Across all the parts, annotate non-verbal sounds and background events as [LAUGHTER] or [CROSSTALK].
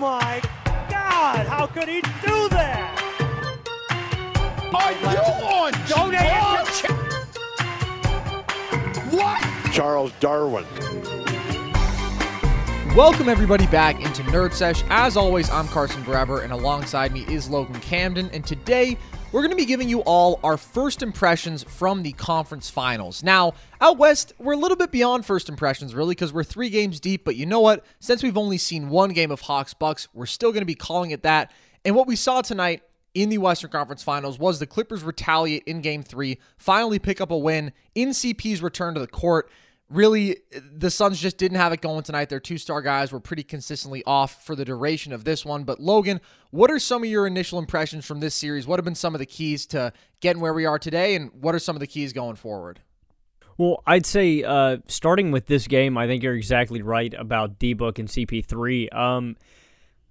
My God! How could he do that? Are you on Don't. What? Charles Darwin. Welcome everybody back into Nerd Sesh. As always, I'm Carson Brever, and alongside me is Logan Camden. And today we're going to be giving you all our first impressions from the conference finals. Now, out west, we're a little bit beyond first impressions, really, because we're three games deep. But you know what? Since we've only seen one game of Hawks Bucks, we're still going to be calling it that. And what we saw tonight in the Western Conference Finals was the Clippers retaliate in game three, finally pick up a win in CP's return to the court. Really, the Suns just didn't have it going tonight. Their two star guys were pretty consistently off for the duration of this one. But, Logan, what are some of your initial impressions from this series? What have been some of the keys to getting where we are today? And what are some of the keys going forward? Well, I'd say uh, starting with this game, I think you're exactly right about D Book and CP3. Um,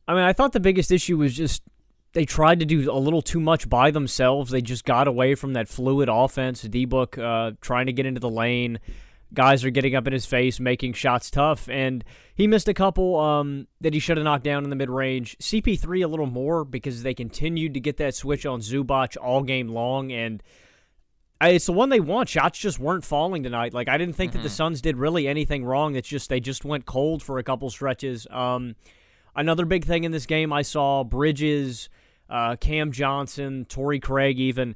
I mean, I thought the biggest issue was just they tried to do a little too much by themselves. They just got away from that fluid offense. D Book uh, trying to get into the lane. Guys are getting up in his face, making shots tough, and he missed a couple um, that he should have knocked down in the mid range. CP3 a little more because they continued to get that switch on Zubac all game long, and it's the one they want. Shots just weren't falling tonight. Like I didn't think that the Suns did really anything wrong. It's just they just went cold for a couple stretches. Um, another big thing in this game, I saw Bridges, uh, Cam Johnson, Torrey Craig, even.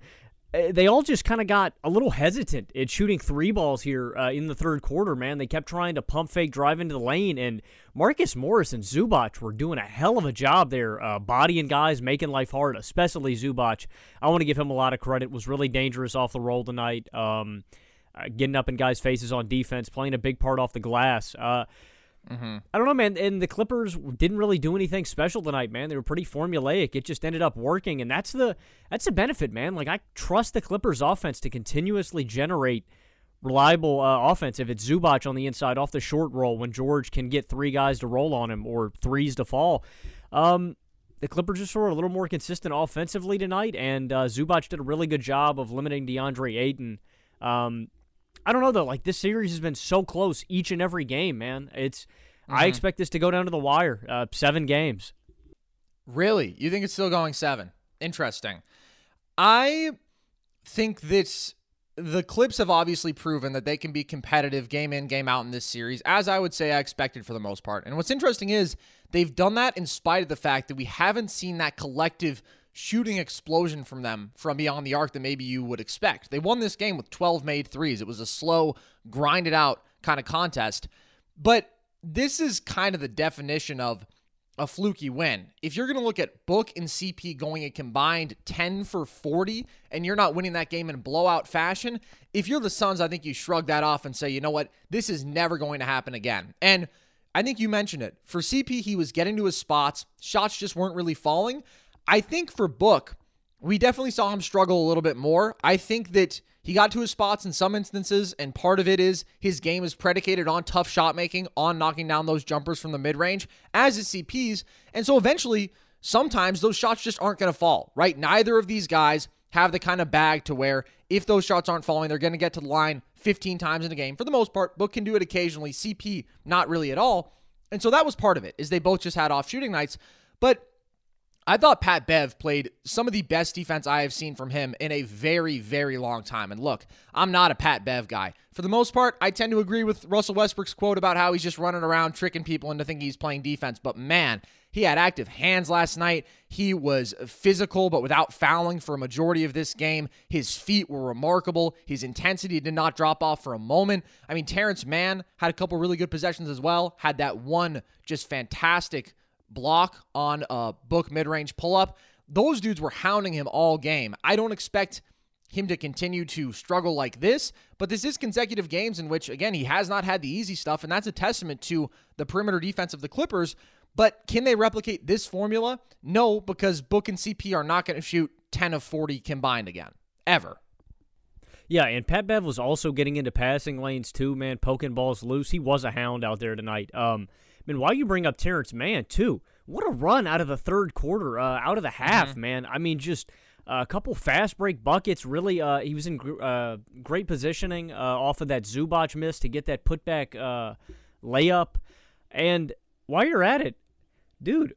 Uh, They all just kind of got a little hesitant at shooting three balls here uh, in the third quarter, man. They kept trying to pump fake drive into the lane, and Marcus Morris and Zubac were doing a hell of a job there, uh, bodying guys, making life hard, especially Zubac. I want to give him a lot of credit. Was really dangerous off the roll tonight, um, uh, getting up in guys' faces on defense, playing a big part off the glass. Uh, I don't know, man. And the Clippers didn't really do anything special tonight, man. They were pretty formulaic. It just ended up working, and that's the that's the benefit, man. Like I trust the Clippers' offense to continuously generate reliable uh, offense. If it's Zubac on the inside off the short roll, when George can get three guys to roll on him or threes to fall, um, the Clippers just were a little more consistent offensively tonight, and uh, Zubac did a really good job of limiting DeAndre Ayton. Um, I don't know though. Like this series has been so close each and every game, man. It's I expect this to go down to the wire. Uh, seven games. Really? You think it's still going seven? Interesting. I think that the Clips have obviously proven that they can be competitive game in, game out in this series, as I would say I expected for the most part. And what's interesting is they've done that in spite of the fact that we haven't seen that collective shooting explosion from them from beyond the arc that maybe you would expect. They won this game with 12 made threes. It was a slow, grinded out kind of contest. But this is kind of the definition of a fluky win. If you're going to look at Book and CP going a combined 10 for 40 and you're not winning that game in blowout fashion, if you're the Suns, I think you shrug that off and say, you know what, this is never going to happen again. And I think you mentioned it. For CP, he was getting to his spots, shots just weren't really falling. I think for Book, we definitely saw him struggle a little bit more. I think that he got to his spots in some instances, and part of it is his game is predicated on tough shot making, on knocking down those jumpers from the mid range, as is CP's. And so eventually, sometimes those shots just aren't going to fall, right? Neither of these guys have the kind of bag to where if those shots aren't falling, they're going to get to the line 15 times in a game. For the most part, Book can do it occasionally. CP, not really at all. And so that was part of it, is they both just had off shooting nights. But I thought Pat Bev played some of the best defense I have seen from him in a very, very long time. And look, I'm not a Pat Bev guy. For the most part, I tend to agree with Russell Westbrook's quote about how he's just running around tricking people into thinking he's playing defense. But man, he had active hands last night. He was physical, but without fouling for a majority of this game. His feet were remarkable. His intensity did not drop off for a moment. I mean, Terance Mann had a couple really good possessions as well, had that one just fantastic block on a book mid range pull up. Those dudes were hounding him all game. I don't expect him to continue to struggle like this, but this is consecutive games in which, again, he has not had the easy stuff, and that's a testament to the perimeter defense of the Clippers. But can they replicate this formula? No, because Book and CP are not going to shoot 10 of 40 combined again, ever. Yeah, and Pat Bev was also getting into passing lanes too, man, poking balls loose. He was a hound out there tonight. Um, mean, why you bring up Terance Mann too? What a run out of the third quarter, uh, out of the half, mm-hmm. man. I mean, just a couple fast break buckets. Really, uh, he was in gr- uh, great positioning uh, off of that Zubac miss to get that putback uh, layup. And while you're at it, dude,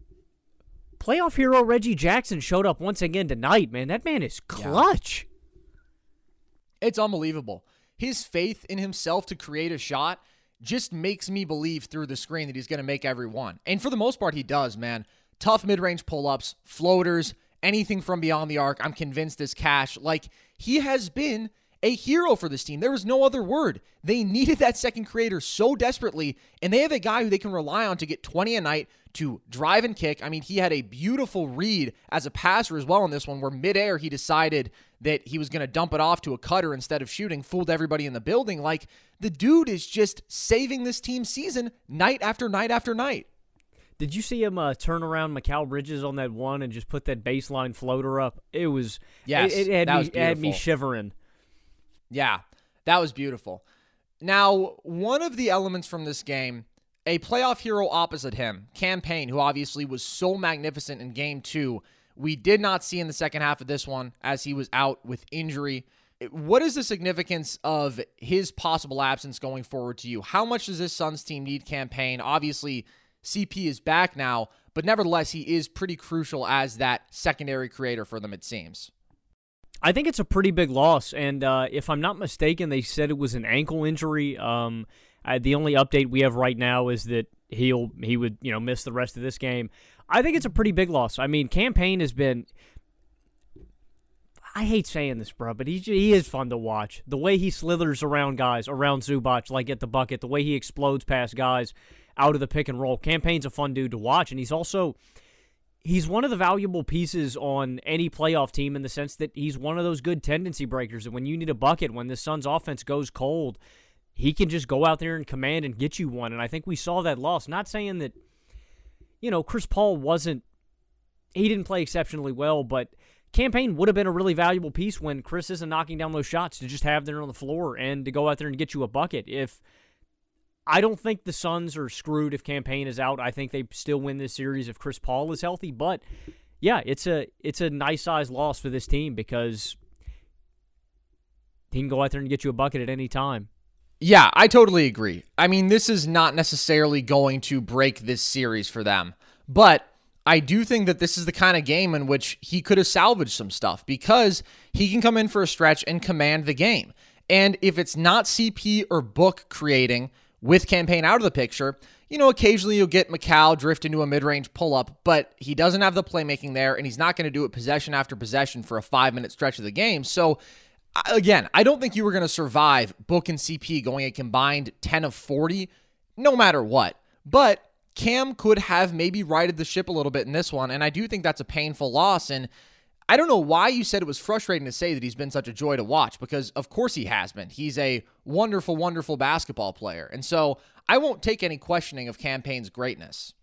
playoff hero Reggie Jackson showed up once again tonight. Man, that man is clutch. Yeah. It's unbelievable. His faith in himself to create a shot just makes me believe through the screen that he's going to make every one. And for the most part, he does, man. Tough mid range pull ups, floaters, anything from beyond the arc. I'm convinced is cash. Like, he has been a hero for this team. There was no other word. They needed that second creator so desperately, and they have a guy who they can rely on to get 20 a night to drive and kick. I mean, he had a beautiful read as a passer as well in this one, where midair he decided that he was going to dump it off to a cutter instead of shooting, fooled everybody in the building. Like, the dude is just saving this team season night after night after night. Did you see him uh, turn around Mikal Bridges on that one and just put that baseline floater up? It was yes, it, it had me had me shivering. Yeah, that was beautiful. Now, one of the elements from this game, a playoff hero opposite him, Cam Payne, who obviously was so magnificent in game two, we did not see in the second half of this one as he was out with injury. What is the significance of his possible absence going forward to you? How much does this Suns team need Cam Payne? Obviously, CP is back now, but nevertheless, he is pretty crucial as that secondary creator for them, it seems. I think it's a pretty big loss, and uh, if I'm not mistaken, they said it was an ankle injury. Um, I, the only update we have right now is that he'll he would you know miss the rest of this game. I think it's a pretty big loss. I mean, Cam Payne has been. I hate saying this, bro, but he he is fun to watch. The way he slithers around guys, around Zubac, like at the bucket, the way he explodes past guys out of the pick and roll. Cam Payne's a fun dude to watch, and he's also he's one of the valuable pieces on any playoff team in the sense that he's one of those good tendency breakers. And when you need a bucket, when the Suns' offense goes cold, he can just go out there and command and get you one. And I think we saw that loss. Not saying that, you know, Chris Paul wasn't, he didn't play exceptionally well, but Cam Payne would have been a really valuable piece when Chris isn't knocking down those shots to just have them on the floor and to go out there and get you a bucket. If I don't think the Suns are screwed if Cam Payne is out. I think they still win this series if Chris Paul is healthy. But yeah, it's a it's a nice size loss for this team because he can go out there and get you a bucket at any time. Yeah, I totally agree. I mean, this is not necessarily going to break this series for them, but I do think that this is the kind of game in which he could have salvaged some stuff because he can come in for a stretch and command the game. And if it's not CP or Book creating, with Cam Payne out of the picture, you know, occasionally you'll get Mikal drift into a mid range pull up, but he doesn't have the playmaking there, and he's not going to do it possession after possession for a five minute stretch of the game. So, again, I don't think you were going to survive Book and CP going a combined 10 of 40, no matter what. But Cam could have maybe righted the ship a little bit in this one, and I do think that's a painful loss. And I don't know why you said it was frustrating to say that he's been such a joy to watch because, of course, he has been. He's a wonderful, wonderful basketball player. And so I won't take any questioning of Cam Payne's greatness.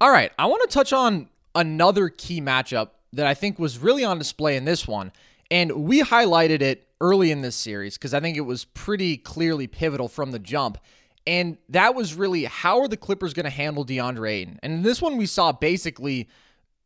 All right, I want to touch on another key matchup that I think was really on display in this one. And we highlighted it early in this series because I think it was pretty clearly pivotal from the jump. And that was really how are the Clippers going to handle DeAndre Ayton? And in this one, we saw basically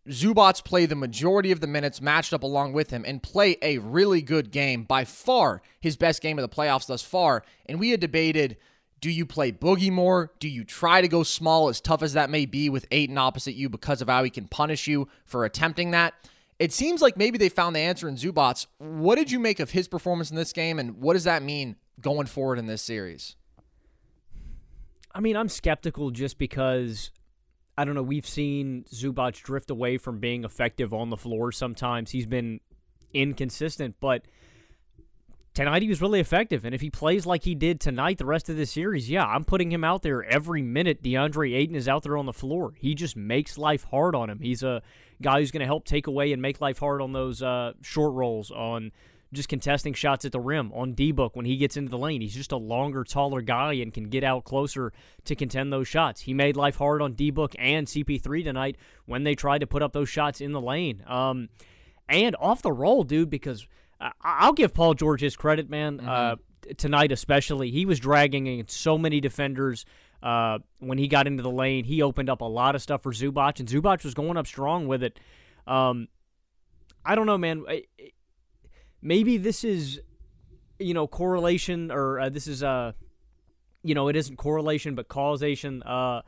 Zubac play the majority of the minutes matched up along with him and play a really good game, by far his best game of the playoffs thus far. And we had debated do you play Boogie more? Do you try to go small, as tough as that may be, with Ayton opposite you because of how he can punish you for attempting that? It seems like maybe they found the answer in Zubac. What did you make of his performance in this game, and what does that mean going forward in this series? I mean, I'm skeptical just because I don't know. We've seen Zubac drift away from being effective on the floor. Sometimes he's been inconsistent, but tonight he was really effective. And if he plays like he did tonight, the rest of the series, yeah, I'm putting him out there every minute. DeAndre Ayton is out there on the floor. He just makes life hard on him. He's a guy who's going to help take away and make life hard on those uh, short rolls, on just contesting shots at the rim on D book when he gets into the lane. He's just a longer, taller guy and can get out closer to contend those shots. He made life hard on D book and CP3 tonight when they tried to put up those shots in the lane. Um, and off the roll, dude, because I'll give Paul George his credit, man. Mm-hmm. Uh, tonight, especially, he was dragging in so many defenders. Uh, when he got into the lane, he opened up a lot of stuff for Zubac, and Zubac was going up strong with it. Um, I don't know, man. Maybe this is you know correlation or uh, this is uh you know it isn't correlation but causation. Uh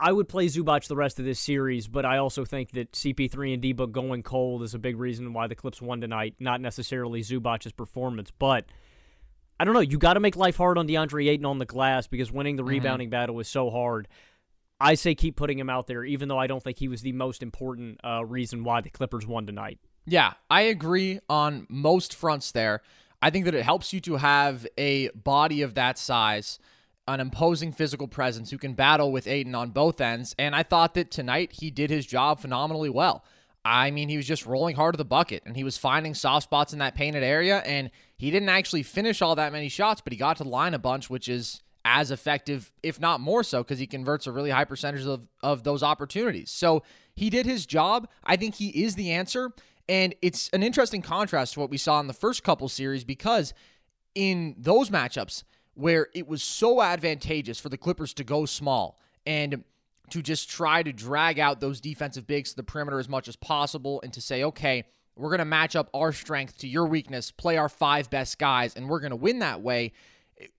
I would play Zubac the rest of this series, but I also think that CP3 and D-Book going cold is a big reason why the Clips won tonight, not necessarily Zubac's performance, but I don't know. You got to make life hard on DeAndre Ayton on the glass because winning the mm-hmm. rebounding battle is so hard. I say keep putting him out there, even though I don't think he was the most important uh, reason why the Clippers won tonight. Yeah, I agree on most fronts there. I think that it helps you to have a body of that size, an imposing physical presence who can battle with Ayton on both ends. And I thought that tonight he did his job phenomenally well. I mean, he was just rolling hard to the bucket and he was finding soft spots in that painted area. And he didn't actually finish all that many shots, but he got to the line a bunch, which is as effective, if not more so, because he converts a really high percentage of, of those opportunities. So he did his job. I think he is the answer. And it's an interesting contrast to what we saw in the first couple series because in those matchups where it was so advantageous for the Clippers to go small and to just try to drag out those defensive bigs to the perimeter as much as possible and to say, okay, we're going to match up our strength to your weakness, play our five best guys, and we're going to win that way.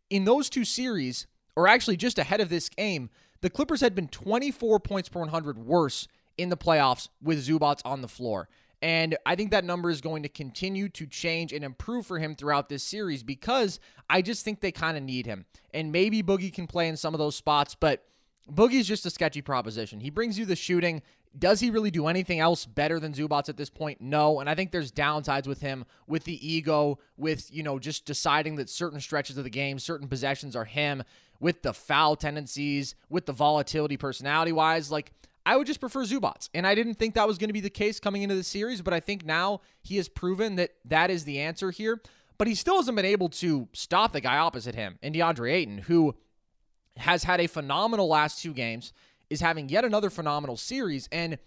In those two series, or actually just ahead of this game, the Clippers had been 24 points per 100 worse in the playoffs with Zubac on the floor. And I think that number is going to continue to change and improve for him throughout this series because I just think they kind of need him. And maybe Boogie can play in some of those spots, but Boogie's just a sketchy proposition. He brings you the shooting. Does he really do anything else better than Zubac at this point? No. And I think there's downsides with him, with the ego, with, you know, just deciding that certain stretches of the game, certain possessions are him, with the foul tendencies, with the volatility personality wise. Like, I would just prefer Zubac. And I didn't think that was going to be the case coming into the series, but I think now he has proven that that is the answer here. But he still hasn't been able to stop the guy opposite him, and DeAndre Ayton, who has had a phenomenal last two games, is having yet another phenomenal series, and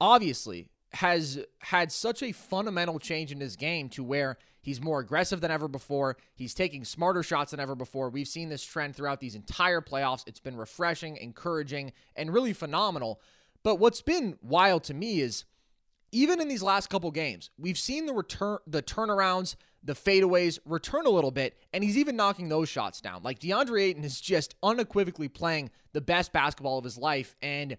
obviously has had such a fundamental change in his game to where he's more aggressive than ever before. He's taking smarter shots than ever before. We've seen this trend throughout these entire playoffs. It's been refreshing, encouraging, and really phenomenal. But what's been wild to me is even in these last couple games, we've seen the return the turnarounds, the fadeaways return a little bit, and he's even knocking those shots down. Like DeAndre Ayton is just unequivocally playing the best basketball of his life. And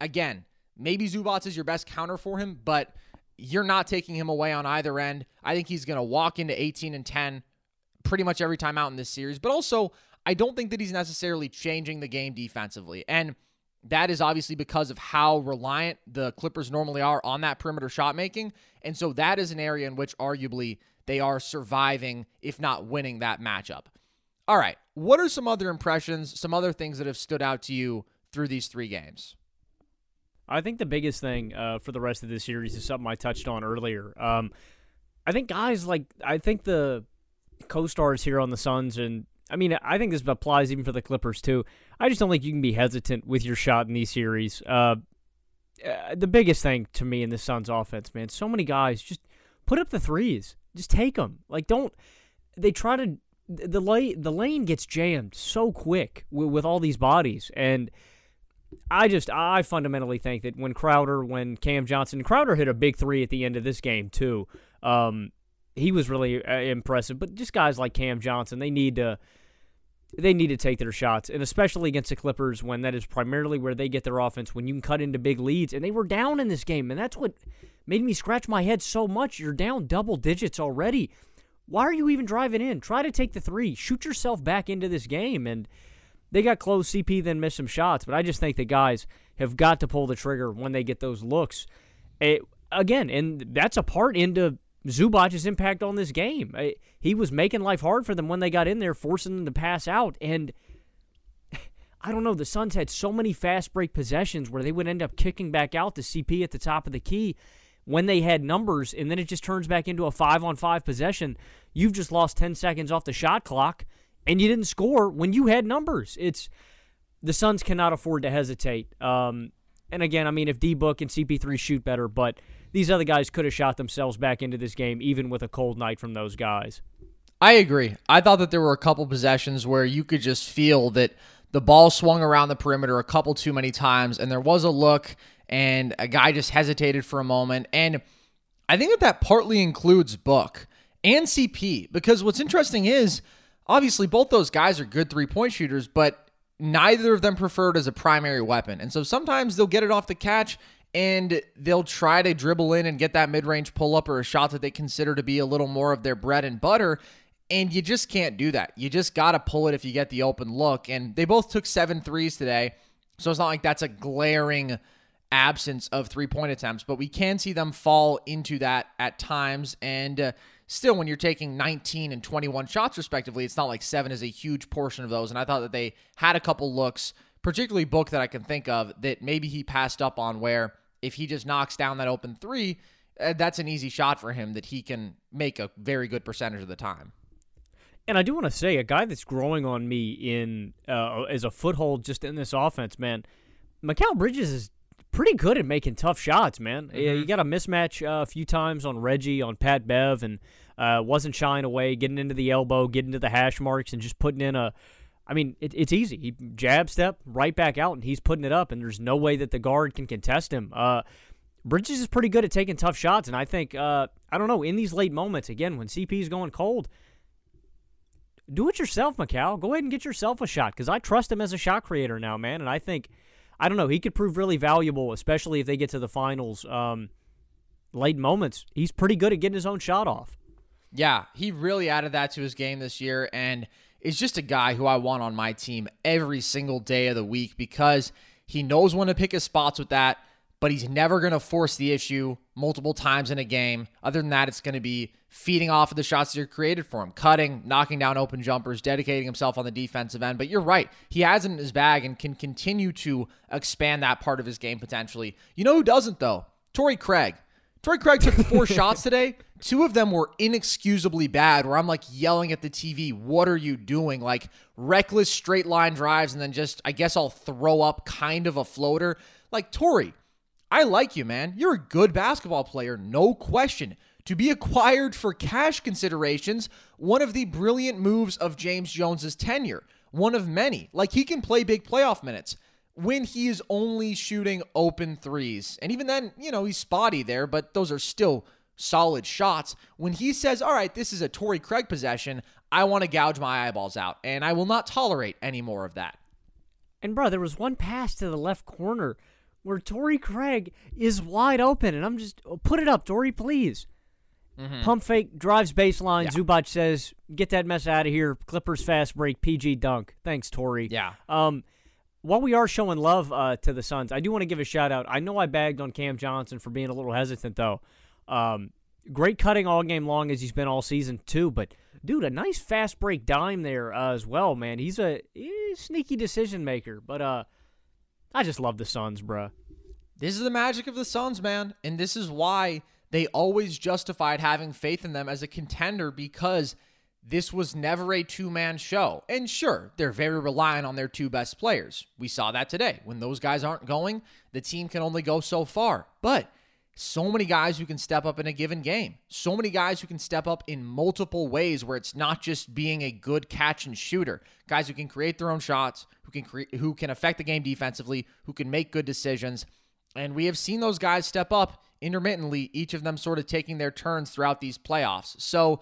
again, Maybe Zubac is your best counter for him, but you're not taking him away on either end. I think he's going to walk into 18 and 10 pretty much every time out in this series, but also I don't think that he's necessarily changing the game defensively. And that is obviously because of how reliant the Clippers normally are on that perimeter shot making. And so that is an area in which arguably they are surviving, if not winning that matchup. All right. What are some other impressions, some other things that have stood out to you through these three games? I think the biggest thing uh, for the rest of this series is something I touched on earlier. Um, I think guys like I think the co-stars here on the Suns and I mean I think this applies even for the Clippers too. I just don't think you can be hesitant with your shot in these series. Uh, uh, the biggest thing to me in the Suns offense, man, so many guys just put up the threes, just take them. Like don't they try to the lane the lane gets jammed so quick with, with all these bodies and I just I fundamentally think that when Crowder, when Cam Johnson, Crowder hit a big three at the end of this game too. Um, he was really uh, impressive. But just guys like Cam Johnson, they need to they need to take their shots, and especially against the Clippers when that is primarily where they get their offense. When you can cut into big leads, and they were down in this game, and that's what made me scratch my head so much. You're down double digits already. Why are you even driving in? Try to take the three. Shoot yourself back into this game. And they got close. CP then missed some shots. But I just think the guys have got to pull the trigger when they get those looks. It, again, and that's a part into Zubac's impact on this game. He was making life hard for them when they got in there, forcing them to pass out. And [LAUGHS] I don't know, the Suns had so many fast break possessions where they would end up kicking back out to CP at the top of the key when they had numbers, and then it just turns back into a five on five possession. You've just lost 10 seconds off the shot clock, and you didn't score when you had numbers. It's the Suns cannot afford to hesitate. Um, and again, I mean, if D Book and CP3 shoot better, but these other guys could have shot themselves back into this game, even with a cold night from those guys. I agree. I thought that there were a couple possessions where you could just feel that the ball swung around the perimeter a couple too many times, and there was a look and a guy just hesitated for a moment. And I think that that partly includes Book and CP because what's interesting is obviously both those guys are good three point shooters, but neither of them preferred as a primary weapon. And so sometimes they'll get it off the catch and they'll try to dribble in and get that mid range pull up or a shot that they consider to be a little more of their bread and butter. And you just can't do that. You just got to pull it if you get the open look. And they both took seven threes today. So it's not like that's a glaring absence of three point attempts, but we can see them fall into that at times. And uh, still, when you're taking 19 and 21 shots respectively, it's not like seven is a huge portion of those. And I thought that they had a couple looks, particularly Book, that I can think of that maybe he passed up on where if he just knocks down that open three, uh, that's an easy shot for him that he can make a very good percentage of the time. And I do want to say, a guy that's growing on me in uh, as a foothold just in this offense, man. Mikal Bridges is pretty good at making tough shots, man. Mm-hmm. You got a mismatch uh, a few times on Reggie, on Pat Bev, and uh, wasn't shying away, getting into the elbow, getting to the hash marks, and just putting in a. I mean, it, it's easy. He jab step right back out, and he's putting it up, and there's no way that the guard can contest him. Uh, Bridges is pretty good at taking tough shots, and I think uh, I don't know in these late moments again when CP is going cold. Do it yourself, Mikal. Go ahead and get yourself a shot because I trust him as a shot creator now, man, and I think I don't know. He could prove really valuable, especially if they get to the finals. Um, late moments, he's pretty good at getting his own shot off. Yeah, he really added that to his game this year, and is just a guy who I want on my team every single day of the week because he knows when to pick his spots with that but he's never going to force the issue multiple times in a game. Other than that, it's going to be feeding off of the shots that are created for him, cutting, knocking down open jumpers, dedicating himself on the defensive end. But you're right. He has it in his bag and can continue to expand that part of his game potentially. You know who doesn't, though? Torrey Craig. Torrey Craig took four [LAUGHS] shots today. Two of them were inexcusably bad, where I'm like yelling at the TV, What are you doing? Like reckless straight line drives, and then just, I guess I'll throw up kind of a floater. Like, Torrey, I like you, man. You're a good basketball player, no question. To be acquired for cash considerations, one of the brilliant moves of James Jones's tenure. One of many. Like he can play big playoff minutes when he is only shooting open threes. And even then, you know, he's spotty there, but those are still solid shots. When he says, all right, this is a Torrey Craig possession, I want to gouge my eyeballs out, and I will not tolerate any more of that. And, bro, there was one pass to the left corner where Torrey Craig is wide open, and I'm just oh, put it up, Torrey, please. Mm-hmm. Pump fake drives baseline. Yeah. Zubac says, "Get that mess out of here." Clippers fast break. PG dunk. Thanks, Torrey. Yeah. Um, while we are showing love uh, to the Suns, I do want to give a shout out. I know I bagged on Cam Johnson for being a little hesitant, though. Um, great cutting all game long as he's been all season too. But dude, a nice fast break dime there uh, as well, man. He's a, he's sneaky decision maker, but uh I just love the Suns, bruh. This is the magic of the Suns, man. And this is why they always justified having faith in them as a contender because this was never a two man show. And sure, they're very reliant on their two best players. We saw that today. When those guys aren't going, the team can only go so far. But so many guys who can step up in a given game. So many guys who can step up in multiple ways where it's not just being a good catch and shooter. Guys who can create their own shots, who can cre- who can affect the game defensively, who can make good decisions. And we have seen those guys step up intermittently, each of them sort of taking their turns throughout these playoffs. So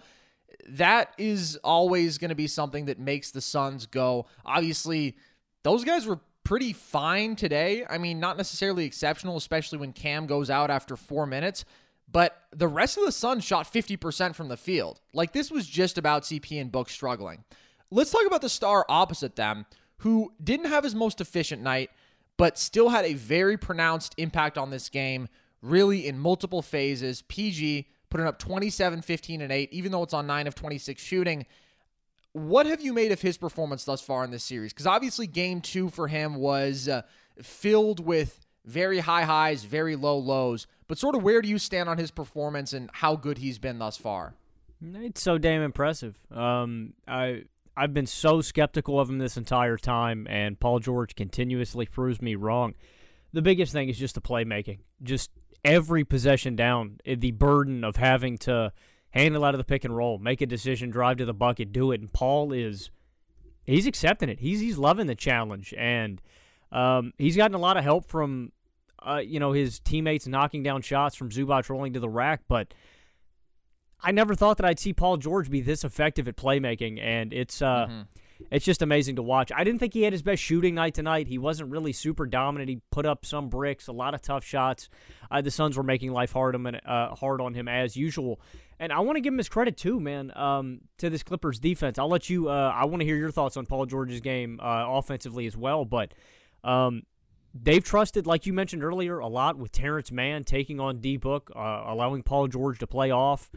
that is always going to be something that makes the Suns go. Obviously, those guys were pretty fine today. I mean, not necessarily exceptional, especially when Cam goes out after four minutes. But the rest of the Suns shot 50% from the field. Like, this was just about CP and Book struggling. Let's talk about the star opposite them, who didn't have his most efficient night, but still had a very pronounced impact on this game, really in multiple phases. PG putting up 27, 15, and 8, even though it's on 9 of 26 shooting. What have you made of his performance thus far in this series? Because obviously, game two for him was uh, filled with very high highs, very low lows. But sort of where do you stand on his performance and how good he's been thus far? It's so damn impressive. Um, I I've been so skeptical of him this entire time, and Paul George continuously proves me wrong. The biggest thing is just the playmaking. Just every possession down, eh, the burden of having to handle out of the pick and roll, make a decision, drive to the bucket, do it. And Paul is he's accepting it. He's he's loving the challenge, and um, he's gotten a lot of help from uh, you know his teammates knocking down shots from Zubac rolling to the rack, but. I never thought that I'd see Paul George be this effective at playmaking, and it's uh, mm-hmm. It's just amazing to watch. I didn't think he had his best shooting night tonight. He wasn't really super dominant. He put up some bricks, a lot of tough shots. Uh, the Suns were making life hard, him, uh, hard on him as usual. And I want to give him his credit too, man. Um, to this Clippers defense, I'll let you. Uh, I want to hear your thoughts on Paul George's game uh, offensively as well. But um, they've trusted, like you mentioned earlier, a lot with Terance Mann taking on D Book, uh, allowing Paul George to play off,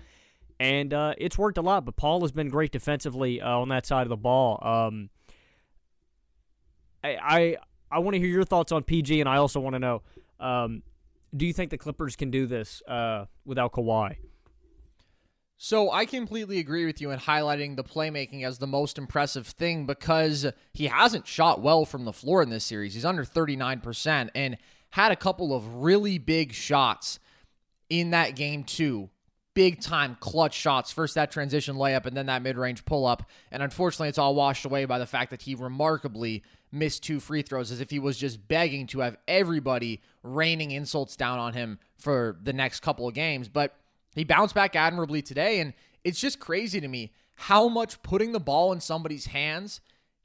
and uh, it's worked a lot. But Paul has been great defensively uh, on that side of the ball. Um, I I, I want to hear your thoughts on PG, and I also want to know. Um, do you think the Clippers can do this without Kawhi? So I completely agree with you in highlighting the playmaking as the most impressive thing because he hasn't shot well from the floor in this series. He's under 39% and had a couple of really big shots in that game too. Big time clutch shots. First that transition layup and then that mid-range pull-up. And unfortunately it's all washed away by the fact that he remarkably missed two free throws as if he was just begging to have everybody raining insults down on him for the next couple of games. But he bounced back admirably today, and it's just crazy to me how much putting the ball in somebody's hands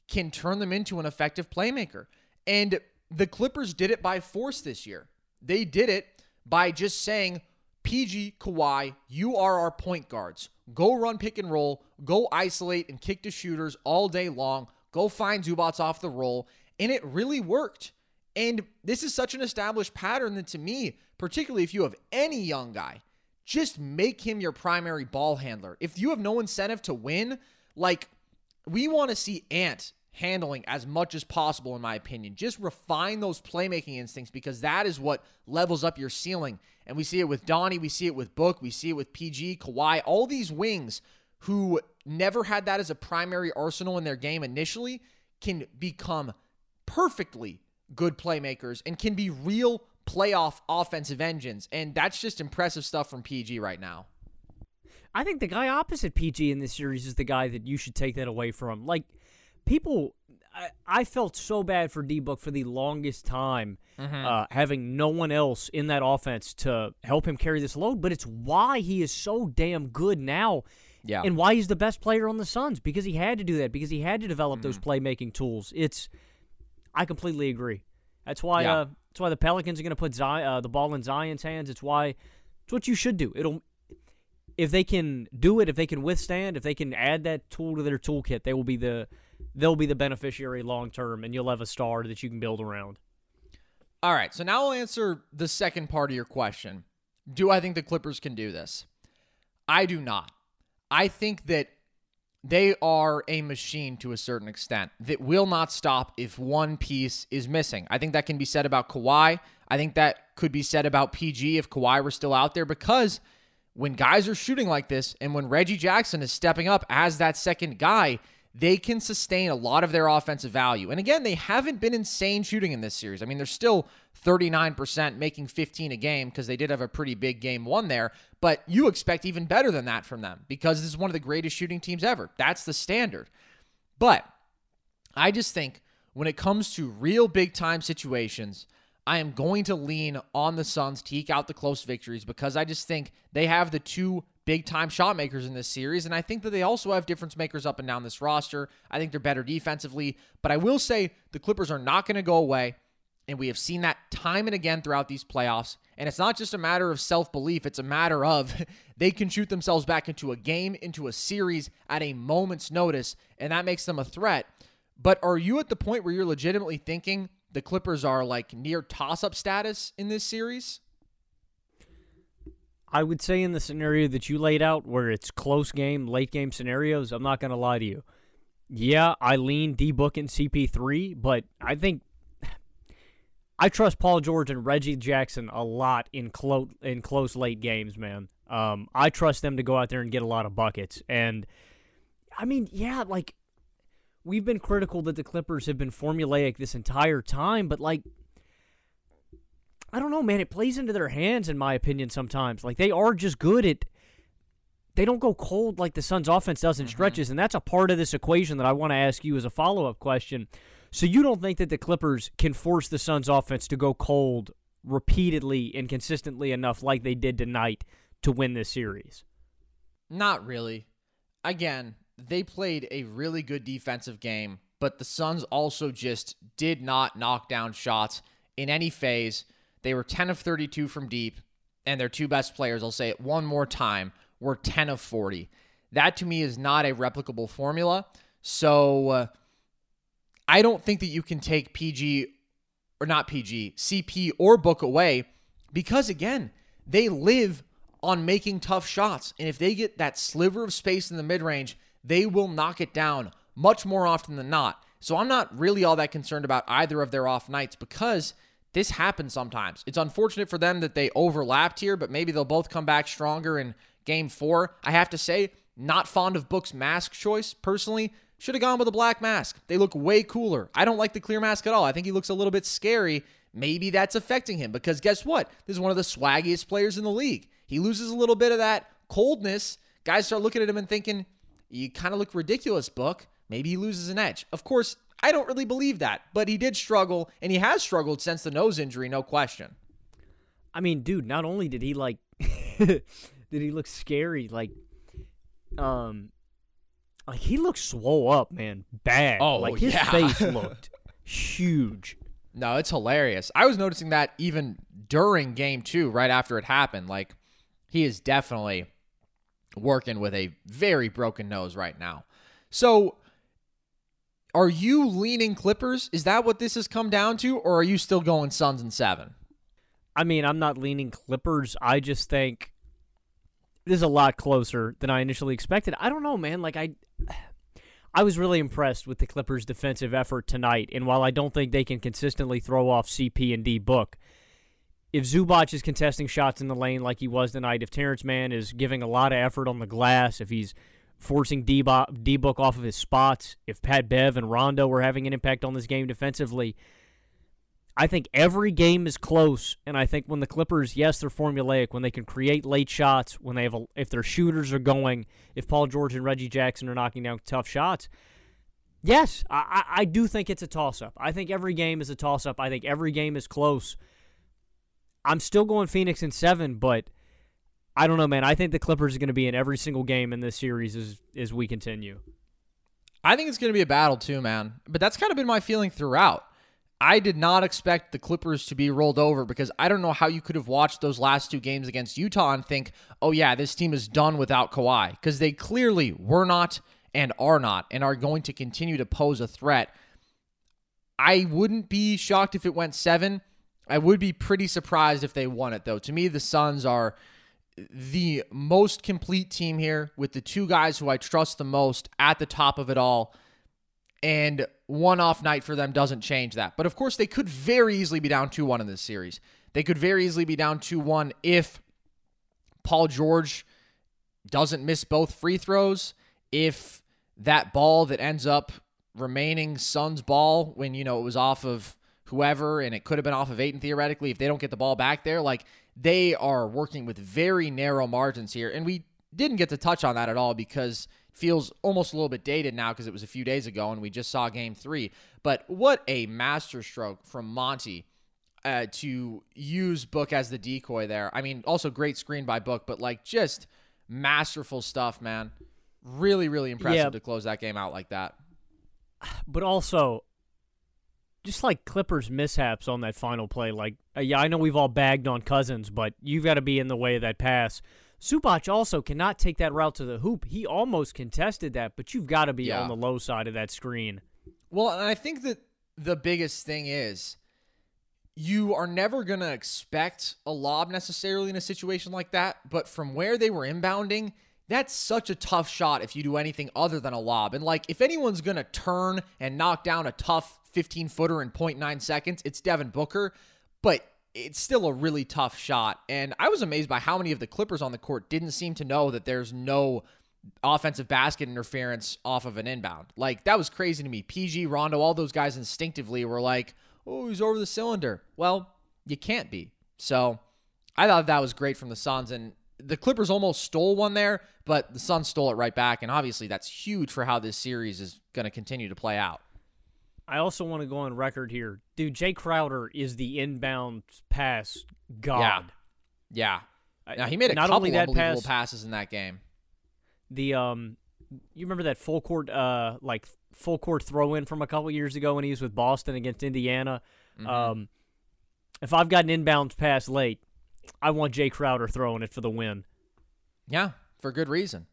can turn them into an effective playmaker. And the Clippers did it by force this year. They did it by just saying, PG, Kawhi, you are our point guards. Go run pick and roll, go isolate and kick to shooters all day long, go find Zubac off the roll. And it really worked. And this is such an established pattern that to me, particularly if you have any young guy, just make him your primary ball handler. If you have no incentive to win, like we want to see Ant handling as much as possible, in my opinion. Just refine those playmaking instincts because that is what levels up your ceiling. And we see it with Donnie, we see it with Book, we see it with PG, Kawhi, all these wings who never had that as a primary arsenal in their game initially can become perfectly good playmakers and can be real playoff offensive engines. And that's just impressive stuff from PG right now. I think the guy opposite PG in this series is the guy that you should take that away from. Like, people, I, I felt so bad for D Book for the longest time, mm-hmm. uh, having no one else in that offense to help him carry this load. But it's why he is so damn good now. Yeah. And why he's the best player on the Suns because he had to do that, because he had to develop mm-hmm. those playmaking tools. It's, I completely agree. That's why yeah. uh, that's why the Pelicans are going to put Zion, uh, the ball in Zion's hands. It's why it's what you should do. It'll if they can do it, if they can withstand, if they can add that tool to their toolkit, they will be the they'll be the beneficiary long term, and you'll have a star that you can build around. All right, so now I'll answer the second part of your question. Do I think the Clippers can do this? I do not. I think that they are a machine to a certain extent that will not stop if one piece is missing. I think that can be said about Kawhi. I think that could be said about PG if Kawhi were still out there because when guys are shooting like this and when Reggie Jackson is stepping up as that second guy, they can sustain a lot of their offensive value. And again, they haven't been insane shooting in this series. I mean, they're still 39%, making 15 a game because they did have a pretty big game one there, but you expect even better than that from them because this is one of the greatest shooting teams ever. That's the standard. But I just think when it comes to real big time situations, I am going to lean on the Suns to eke out the close victories because I just think they have the two big time shot makers in this series. And I think that they also have difference makers up and down this roster. I think they're better defensively. But I will say the Clippers are not going to go away. And we have seen that time and again throughout these playoffs. And it's not just a matter of self belief, it's a matter of [LAUGHS] they can shoot themselves back into a game, into a series at a moment's notice. And that makes them a threat. But are you at the point where you're legitimately thinking the Clippers are like near toss up status in this series? I would say in the scenario that you laid out, where it's close game, late game scenarios, I'm not going to lie to you. Yeah, I lean D Book and CP3, but I think [SIGHS] I trust Paul George and Reggie Jackson a lot in close in close late games, man. Um, I trust them to go out there and get a lot of buckets. And I mean, yeah, like we've been critical that the Clippers have been formulaic this entire time, but like I don't know, man. It plays into their hands, in my opinion, sometimes. Like, they are just good at. They don't go cold like the Suns' offense does in mm-hmm. stretches, and that's a part of this equation that I want to ask you as a follow up question. So, you don't think that the Clippers can force the Suns' offense to go cold repeatedly and consistently enough like they did tonight to win this series? Not really. Again, they played a really good defensive game, but the Suns also just did not knock down shots in any phase. They were 10 of 32 from deep, and their two best players, I'll say it one more time, were 10 of 40. That to me is not a replicable formula. So uh, I don't think that you can take PG or not PG, CP or Book away because, again, they live on making tough shots. And if they get that sliver of space in the mid range, they will knock it down much more often than not. So I'm not really all that concerned about either of their off nights because this happens sometimes. It's unfortunate for them that they overlapped here, but maybe they'll both come back stronger in game four. I have to say, not fond of Book's mask choice personally. Should have gone with a black mask. They look way cooler. I don't like the clear mask at all. I think he looks a little bit scary. Maybe that's affecting him because guess what? This is one of the swaggiest players in the league. He loses a little bit of that coldness. Guys start looking at him and thinking, you kind of look ridiculous, Book. Maybe he loses an edge. Of course, I don't really believe that, but he did struggle, and he has struggled since the nose injury, no question. I mean, dude, not only did he like, [LAUGHS] did he look scary, like, um, like he looked swole up, man, bad. Oh, like his yeah. face [LAUGHS] looked huge. No, it's hilarious. I was noticing that even during game two, right after it happened. Like, he is definitely working with a very broken nose right now. So, are you leaning Clippers? Is that what this has come down to, or are you still going Suns and seven? I mean, I'm not leaning Clippers. I just think this is a lot closer than I initially expected. I don't know, man. Like I I was really impressed with the Clippers' defensive effort tonight, and while I don't think they can consistently throw off CP and D Book, if Zubac is contesting shots in the lane like he was tonight, if Terance Mann is giving a lot of effort on the glass, if he's forcing D Book off of his spots. If Pat Bev and Rondo were having an impact on this game defensively, I think every game is close. And I think when the Clippers, yes, they're formulaic, when they can create late shots, when they have, a, if their shooters are going, if Paul George and Reggie Jackson are knocking down tough shots. Yes, I, I do think it's a toss up. I think every game is a toss up. I think every game is close. I'm still going Phoenix in seven, but I don't know, man. I think the Clippers are going to be in every single game in this series as as we continue. I think it's going to be a battle too, man. But that's kind of been my feeling throughout. I did not expect the Clippers to be rolled over because I don't know how you could have watched those last two games against Utah and think, oh, yeah, this team is done without Kawhi. Because they clearly were not and are not and are going to continue to pose a threat. I wouldn't be shocked if it went seven. I would be pretty surprised if they won it, though. To me, the Suns are the most complete team here with the two guys who I trust the most at the top of it all. And one off night for them doesn't change that. But of course, they could very easily be down 2 1 in this series. They could very easily be down 2 1 if Paul George doesn't miss both free throws, if that ball that ends up remaining Suns ball when you know it was off of whoever and it could have been off of Ayton theoretically if they don't get the ball back there like they are working with very narrow margins here and we didn't get to touch on that at all because it feels almost a little bit dated now because it was a few days ago and we just saw game 3 but what a masterstroke from Monty uh, to use Book as the decoy there. I mean, also great screen by Book, but like just masterful stuff, man. Really, really impressive Yeah. to close that game out like that. [SIGHS] but also just like Clippers mishaps on that final play. Like, uh, yeah, I know we've all bagged on Cousins, but you've got to be in the way of that pass. Zubac also cannot take that route to the hoop. He almost contested that, but you've got to be Yeah. on the low side of that screen. Well, and I think that the biggest thing is you are never going to expect a lob necessarily in a situation like that, but from where they were inbounding, that's such a tough shot if you do anything other than a lob. And like if anyone's going to turn and knock down a tough 15 footer in 0.9 seconds, it's Devin Booker, but it's still a really tough shot. And I was amazed by how many of the Clippers on the court didn't seem to know that there's no offensive basket interference off of an inbound. Like that was crazy to me. PG, Rondo, all those guys instinctively were like, "Oh, he's over the cylinder." Well, you can't be. So, I thought that was great from the Suns and the Clippers almost stole one there, but the Suns stole it right back and obviously that's huge for how this series is going to continue to play out. I also want to go on record here. Dude, Jae Crowder is the inbound pass god. Yeah. I- Now, he made a not couple only that unbelievable pass, passes in that game. the um you remember that full court uh like full court throw in from a couple years ago when he was with Boston against Indiana. Mm-hmm. Um if I've got an inbound pass late, I want Jae Crowder throwing it for the win. Yeah, for good reason.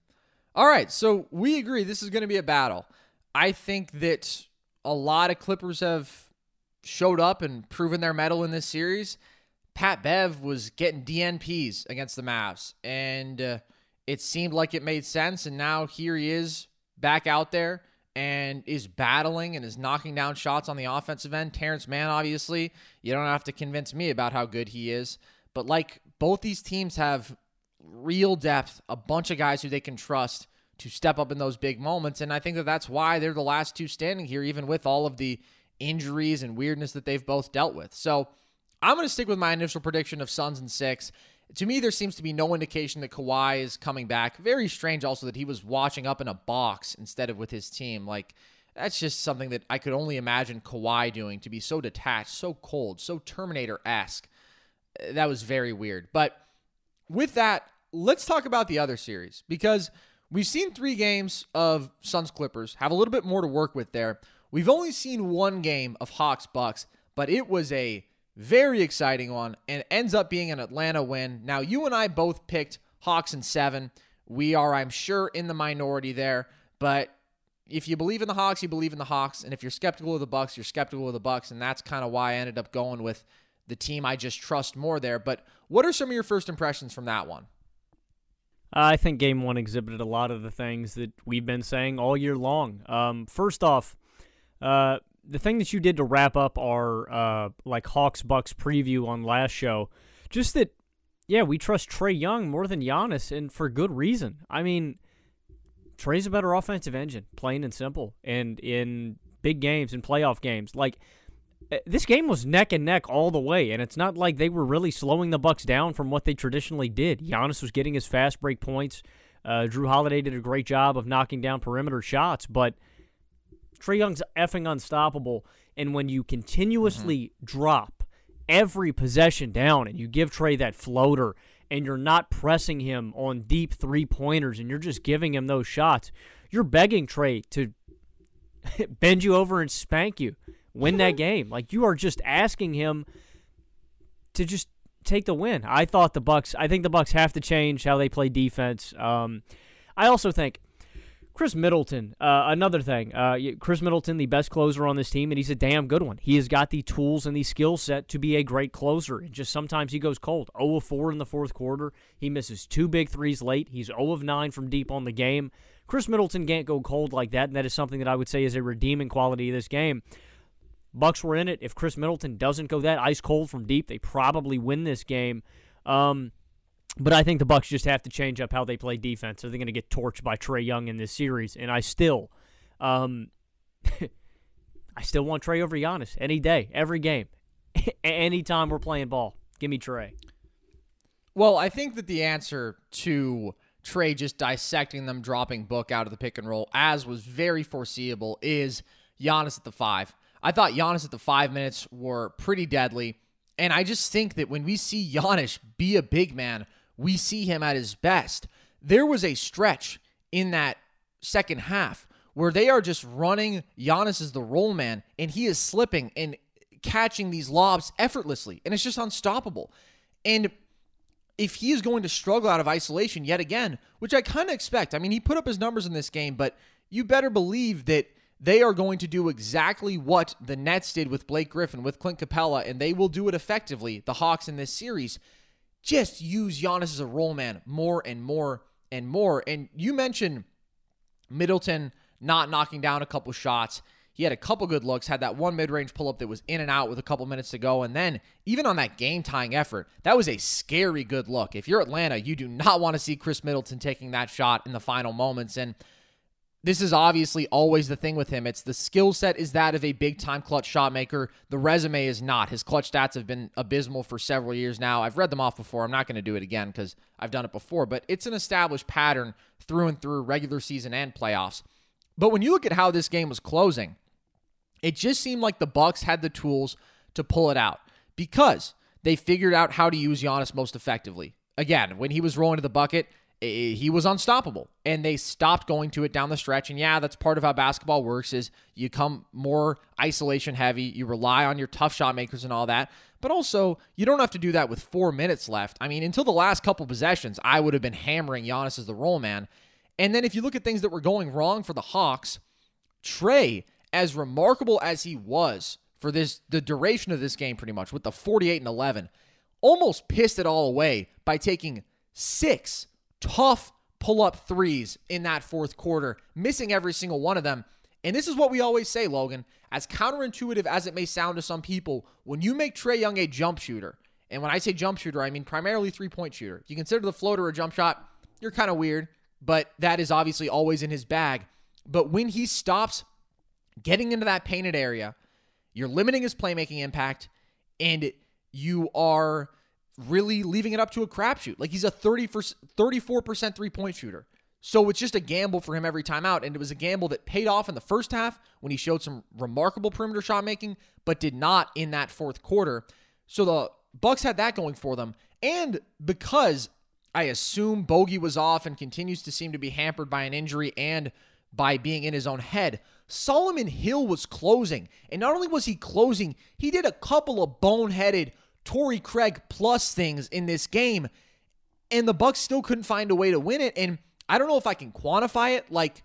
All right, so we agree this is going to be a battle. I think that a lot of Clippers have showed up and proven their mettle in this series. Pat Bev was getting DNPs against the Mavs, and uh, it seemed like it made sense. And now here he is back out there and is battling and is knocking down shots on the offensive end. Terance Mann, obviously, you don't have to convince me about how good he is. But like both these teams have real depth, a bunch of guys who they can trust to step up in those big moments. And I think that that's why they're the last two standing here, even with all of the injuries and weirdness that they've both dealt with. So I'm going to stick with my initial prediction of Suns and six. To me, there seems to be no indication that Kawhi is coming back. Very strange also that he was watching up in a box instead of with his team. Like, that's just something that I could only imagine Kawhi doing to be so detached, so cold, so Terminator esque. That was very weird. But with that, let's talk about the other series because we've seen three games of Suns Clippers, have a little bit more to work with there. We've only seen one game of Hawks Bucks, but it was a very exciting one and ends up being an Atlanta win. Now, you and I both picked Hawks and seven. We are, I'm sure, in the minority there, but if you believe in the Hawks, you believe in the Hawks, and if you're skeptical of the Bucks, you're skeptical of the Bucks, and that's kind of why I ended up going with the team I just trust more there. But what are some of your first impressions from that one? I think game one exhibited a lot of the things that we've been saying all year long. Um, first off, uh, the thing that you did to wrap up our uh, like Hawks Bucks preview on last show, just that, yeah, we trust Trae Young more than Giannis, and for good reason. I mean, Trae's a better offensive engine, plain and simple, and in big games and playoff games, like this game was neck and neck all the way, and it's not like they were really slowing the Bucks down from what they traditionally did. Giannis was getting his fast break points. Uh, Jrue Holiday did a great job of knocking down perimeter shots, but Trae Young's effing unstoppable. And when you continuously drop every possession down and you give Trae that floater and you're not pressing him on deep three pointers and you're just giving him those shots, you're begging Trae to [LAUGHS] bend you over and spank you, win that game. Like you are just asking him to just take the win. I thought the Bucks. I think the Bucks have to change how they play defense. Um, I also think Khris Middleton. Uh, another thing, uh, Khris Middleton, the best closer on this team, and he's a damn good one. He has got the tools and the skill set to be a great closer. And just sometimes he goes cold. 0 of 4 in the fourth quarter. He misses two big threes late. He's 0 of 9 from deep on the game. Khris Middleton can't go cold like that, and that is something that I would say is a redeeming quality of this game. Bucks were in it. If Khris Middleton doesn't go that ice cold from deep, they probably win this game. Um, but I think the Bucks just have to change up how they play defense, or they're going to get torched by Trae Young in this series. And I still Um, [LAUGHS] I still want Trae over Giannis any day, every game, [LAUGHS] anytime we're playing ball. Give me Trae. Well, I think that the answer to Trae just dissecting them, dropping Book out of the pick and roll, as was very foreseeable, is Giannis at the five. I thought Giannis at the five minutes were pretty deadly. And I just think that when we see Giannis be a big man, we see him at his best. There was a stretch in that second half where they are just running Giannis as the roll man, and he is slipping and catching these lobs effortlessly, and it's just unstoppable. And if he is going to struggle out of isolation yet again, which I kind of expect, I mean, he put up his numbers in this game, but you better believe that they are going to do exactly what the Nets did with Blake Griffin, with Clint Capela, and they will do it effectively, the Hawks in this series. Just use Giannis as a roll man more and more and more. And you mentioned Middleton not knocking down a couple shots. He had a couple good looks, had that one mid range pull up that was in and out with a couple minutes to go. And then, even on that game tying effort, that was a scary good look. If you're Atlanta, you do not want to see Khris Middleton taking that shot in the final moments. And this is obviously always the thing with him. It's the skill set is that of a big time clutch shot maker. The resume is not. His clutch stats have been abysmal for several years now. I've read them off before. I'm not going to do it again because I've done it before, but it's an established pattern through and through regular season and playoffs. But when you look at how this game was closing, it just seemed like the Bucks had the tools to pull it out because they figured out how to use Giannis most effectively. Again, when he was rolling to the bucket, he was unstoppable and they stopped going to it down the stretch. And yeah that's part of how basketball works is you come more isolation heavy you rely on your tough shot makers and all that. But also you don't have to do that with four minutes left. I mean until the last couple possessions i would have been hammering Giannis as the role man. And then if you look at things that were going wrong for the hawks Trae as remarkable as he was for this the duration of this game pretty much with the 48 and 11 almost pissed it all away by taking six tough pull up threes in that fourth quarter, missing every single one of them. And this is what we always say, Logan. As counterintuitive as it may sound to some people, when you make Trae Young a jump shooter, and when I say jump shooter, I mean primarily three point shooter. If you consider the floater a jump shot, you're kind of weird, but that is obviously always in his bag. But when he stops getting into that painted area, you're limiting his playmaking impact, and you are really leaving it up to a crapshoot. Like he's a 30 for, 34% three point shooter. So it's just a gamble for him every time out. And it was a gamble that paid off in the first half when he showed some remarkable perimeter shot making, but did not in that fourth quarter. So the Bucks had that going for them. And because I assume Bogey was off and continues to seem to be hampered by an injury and by being in his own head, Solomon Hill was closing. And not only was he closing, he did a couple of boneheaded Torrey Craig plus things in this game, and the Bucks still couldn't find a way to win it. And I don't know if I can quantify it. Like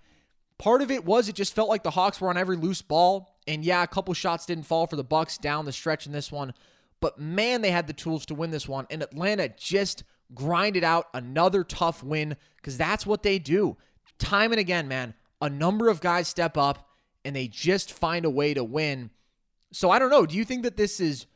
part of it was it just felt like the Hawks were on every loose ball, and yeah, a couple shots didn't fall for the Bucks down the stretch in this one. But man, they had the tools to win this one, and Atlanta just grinded out another tough win because that's what they do. Time and again, man, a number of guys step up and they just find a way to win. So I don't know. Do you think that this is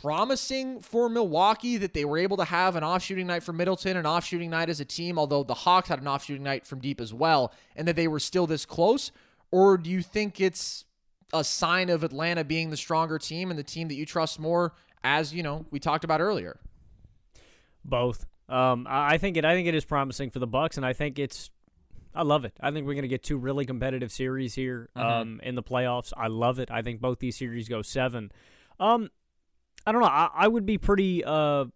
promising for Milwaukee that they were able to have an off shooting night for Middleton, an off shooting night as a team, although the Hawks had an off shooting night from deep as well, and that they were still this close? Or do you think it's a sign of Atlanta being the stronger team and the team that you trust more, as you know we talked about earlier? Both. Um, I think it. I think it is promising for the Bucks, and I think it's. I love it. I think we're going to get two really competitive series here mm-hmm. um, in the playoffs. I love it. I think both these series go seven. Um, I don't know. I, I would be pretty. Uh,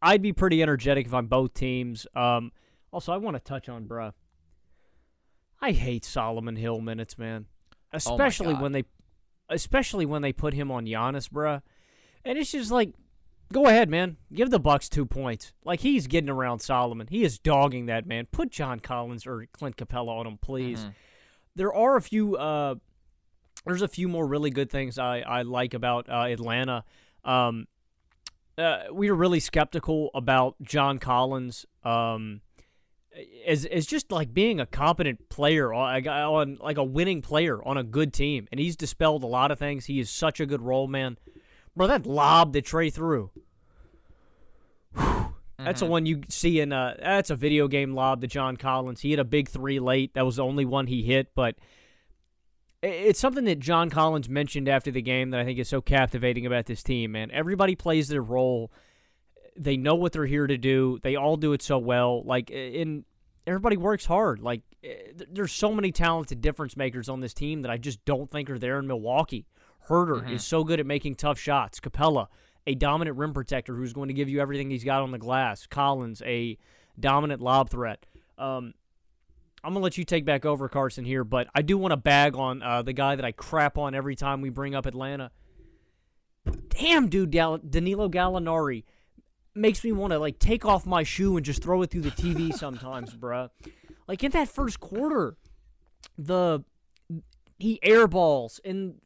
I'd be pretty energetic if I'm both teams. Um, also, I want to touch on, bruh. I hate Solomon Hill minutes, man. Oh Especially oh when they, especially when they put him on Giannis, bruh. And it's just like, go ahead, man. Give the Bucks two points. Like he's getting around Solomon. He is dogging that man. Put John Collins or Clint Capela on him, please. Mm-hmm. There are a few. Uh, there's a few more really good things I, I like about uh, Atlanta. Um, uh, we were really skeptical about John Collins um, as as just like being a competent player on, on like a winning player on a good team, and he's dispelled a lot of things. He is such a good role man, bro. That lob that Trae threw. That's the mm-hmm. one you see in uh that's a video game lob to John Collins. He hit a big three late. That was the only one he hit, but it's something that John Collins mentioned after the game that I think is so captivating about this team, man. Everybody plays their role. They know what they're here to do. They all do it so well. Like in everybody works hard. Like there's so many talented difference makers on this team that I just don't think are there in Milwaukee. Huerter mm-hmm. is so good at making tough shots. Capela, a dominant rim protector who's going to give you everything he's got on the glass. Collins, a dominant lob threat. Um, I'm gonna let you take back over, Carson, here, but I do want to bag on uh, the guy that I crap on every time we bring up Atlanta. Damn, dude, Danilo Gallinari makes me want to like take off my shoe and just throw it through the TV [LAUGHS] sometimes, bruh. Like in that first quarter, the he airballs and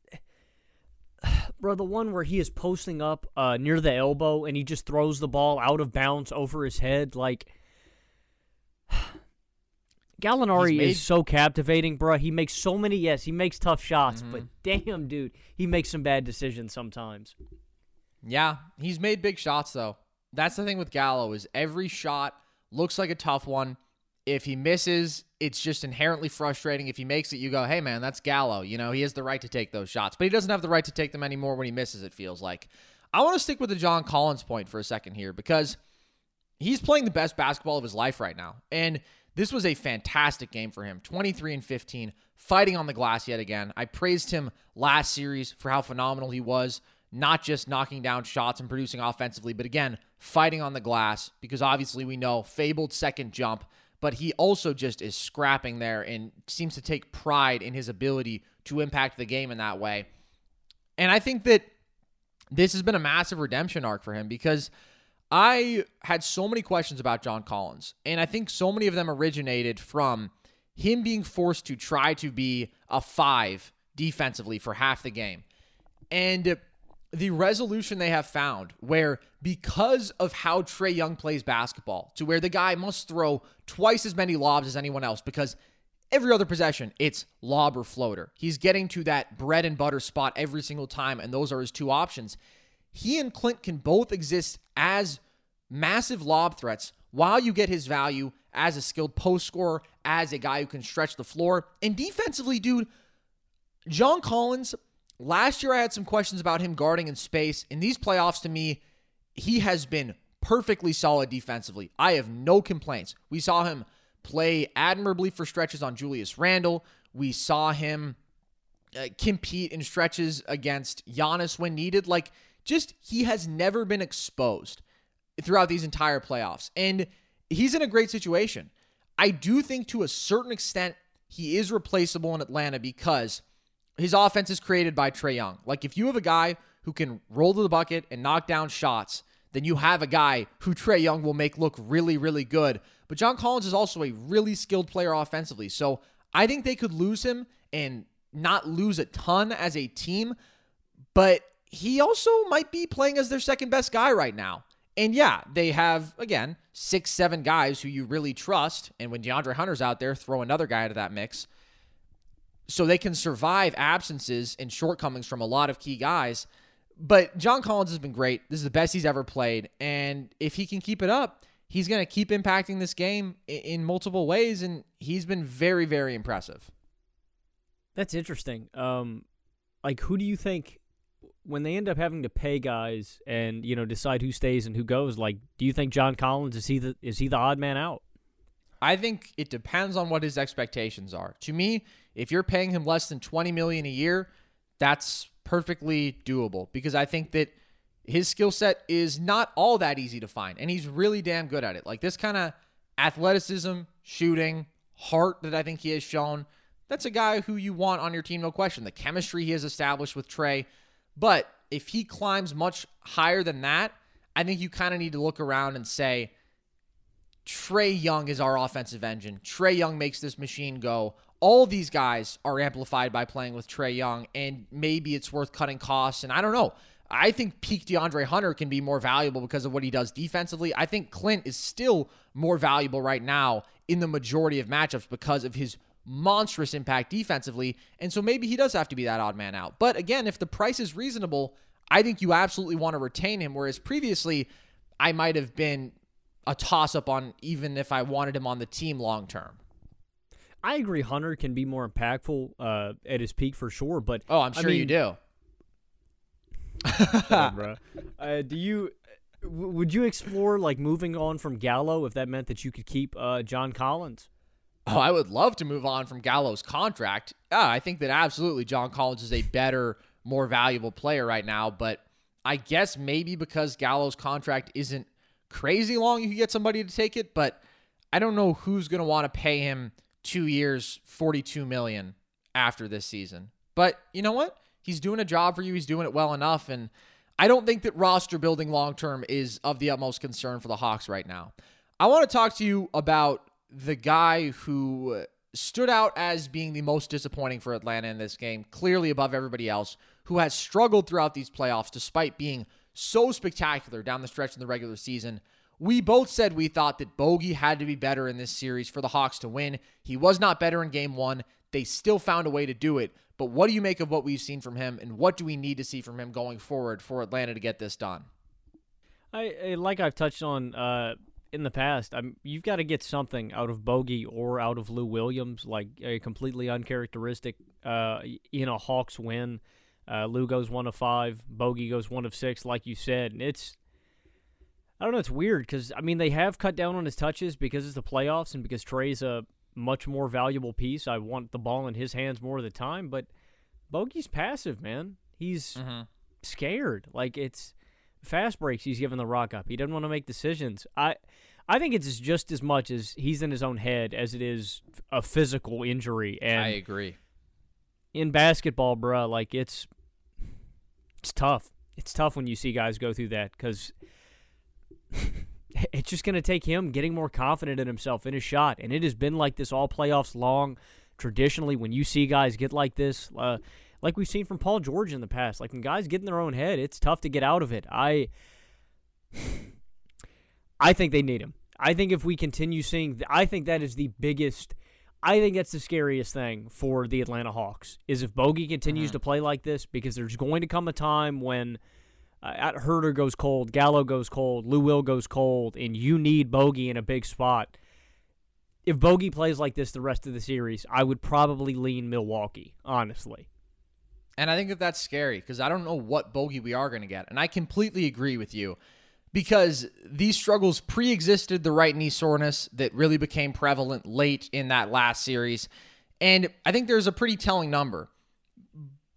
[SIGHS] bro, the one where he is posting up uh, near the elbow and he just throws the ball out of bounds over his head, like Gallinari made... is so captivating, bro. He makes so many. Yes, he makes tough shots, mm-hmm. but damn, dude, he makes some bad decisions sometimes. Yeah, he's made big shots though. That's the thing with Gallo is every shot looks like a tough one. If he misses, it's just inherently frustrating. If he makes it, you go, "Hey, man, that's Gallo." You know, he has the right to take those shots, but he doesn't have the right to take them anymore when he misses. It feels like. I want to stick with the John Collins point for a second here because he's playing the best basketball of his life right now, and this was a fantastic game for him 23 and 15, fighting on the glass yet again. I praised him last series for how phenomenal he was, not just knocking down shots and producing offensively, but again, fighting on the glass because obviously we know fabled second jump, but he also just is scrapping there and seems to take pride in his ability to impact the game in that way. And I think that this has been a massive redemption arc for him because I had so many questions about John Collins, and I think so many of them originated from him being forced to try to be a five defensively for half the game. And the resolution they have found where because of how Trae Young plays basketball, to where the guy must throw twice as many lobs as anyone else because every other possession, it's lob or floater. He's getting to that bread and butter spot every single time, and those are his two options he and Clint can both exist as massive lob threats while you get his value as a skilled post scorer, as a guy who can stretch the floor. And defensively, dude, John Collins, last year I had some questions about him guarding in space. In these playoffs, to me, he has been perfectly solid defensively. I have no complaints. We saw him play admirably for stretches on Julius Randle. We saw him uh, compete in stretches against Giannis when needed. Like, just he has never been exposed throughout these entire playoffs. And he's in a great situation. I do think to a certain extent he is replaceable in Atlanta because his offense is created by Trae Young. Like if you have a guy who can roll to the bucket and knock down shots, then you have a guy who Trae Young will make look really, really good. But John Collins is also a really skilled player offensively. So I think they could lose him and not lose a ton as a team. But he also might be playing as their second best guy right now. And yeah, they have, again, six, seven guys who you really trust. And when DeAndre Hunter's out there, throw another guy into that mix. So they can survive absences and shortcomings from a lot of key guys. But John Collins has been great. This is the best he's ever played. And if he can keep it up, he's going to keep impacting this game in multiple ways. And he's been very, very impressive. That's interesting. Um, like, who do you think when they end up having to pay guys and you know decide who stays and who goes, like, do you think John Collins is he the is he the odd man out? I think it depends on what his expectations are. To me, if you're paying him less than 20 million a year, that's perfectly doable because I think that his skill set is not all that easy to find and he's really damn good at it. Like this kind of athleticism, shooting, heart that I think he has shown, that's a guy who you want on your team no question. The chemistry he has established with Trae, but if he climbs much higher than that, I think you kind of need to look around and say, Trae Young is our offensive engine. Trae Young makes this machine go. All these guys are amplified by playing with Trae Young, and maybe it's worth cutting costs. And I don't know. I think peak DeAndre Hunter can be more valuable because of what he does defensively. I think Clint is still more valuable right now in the majority of matchups because of his monstrous impact defensively. And so maybe he does have to be that odd man out. But again, if the price is reasonable, I think you absolutely want to retain him. Whereas previously, I might have been a toss up on even if I wanted him on the team long term. I agree. Hunter can be more impactful uh, at his peak for sure, but Oh, I'm sure I mean, you do. [LAUGHS] [LAUGHS] bro. Uh, do you? w- Would you explore like moving on from Gallo if that meant that you could keep uh, John Collins? Oh, I would love to move on from Gallo's contract. I think that absolutely John Collins is a better, more valuable player right now. But I guess maybe because Gallo's contract isn't crazy long, you could get somebody to take it. But I don't know who's going to want to pay him two years, forty-two million after this season. But you know what? He's doing a job for you. He's doing it well enough, and I don't think that roster building long term is of the utmost concern for the Hawks right now. I want to talk to you about the guy who stood out as being the most disappointing for Atlanta in this game, clearly above everybody else, who has struggled throughout these playoffs despite being so spectacular down the stretch in the regular season. We both said we thought that Bogey had to be better in this series for the Hawks to win. He was not better in game one. They still found a way to do it. But what do you make of what we've seen from him, and what do we need to see from him going forward for Atlanta to get this done? I, I like I've touched on uh, in the past. I'm, you've got to get something out of Bogey or out of Lou Williams, like a completely uncharacteristic, uh, you know, Hawks win. Uh, Lou goes one of five, Bogey goes one of six, like you said, and it's. I don't know. It's weird because I mean they have cut down on his touches because it's the playoffs and because Trae's a much more valuable piece. I want the ball in his hands more of the time, but Bogey's passive, man. He's scared. Like it's fast breaks he's giving the rock up. He doesn't want to make decisions. I I think it's just as much as he's in his own head as it is a physical injury. And I agree. in basketball, bruh, like it's it's tough. It's tough when you see guys go through that because [LAUGHS] it's just going to take him getting more confident in himself in his shot, and it has been like this all playoffs long. Traditionally, when you see guys get like this, uh, like we've seen from Paul George in the past, like when guys get in their own head, it's tough to get out of it. I, [SIGHS] I think they need him. I think if we continue seeing, I think that is the biggest. I think that's the scariest thing for the Atlanta Hawks is if Bogey continues to play like this because there's going to come a time when uh, at Huerter goes cold, Gallo goes cold, Lou Will goes cold, and you need Bogey in a big spot. If Bogey plays like this the rest of the series, I would probably lean Milwaukee, honestly. And I think that that's scary because I don't know what bogey we are going to get. And I completely agree with you because these struggles pre existed the right knee soreness that really became prevalent late in that last series. And I think there's a pretty telling number.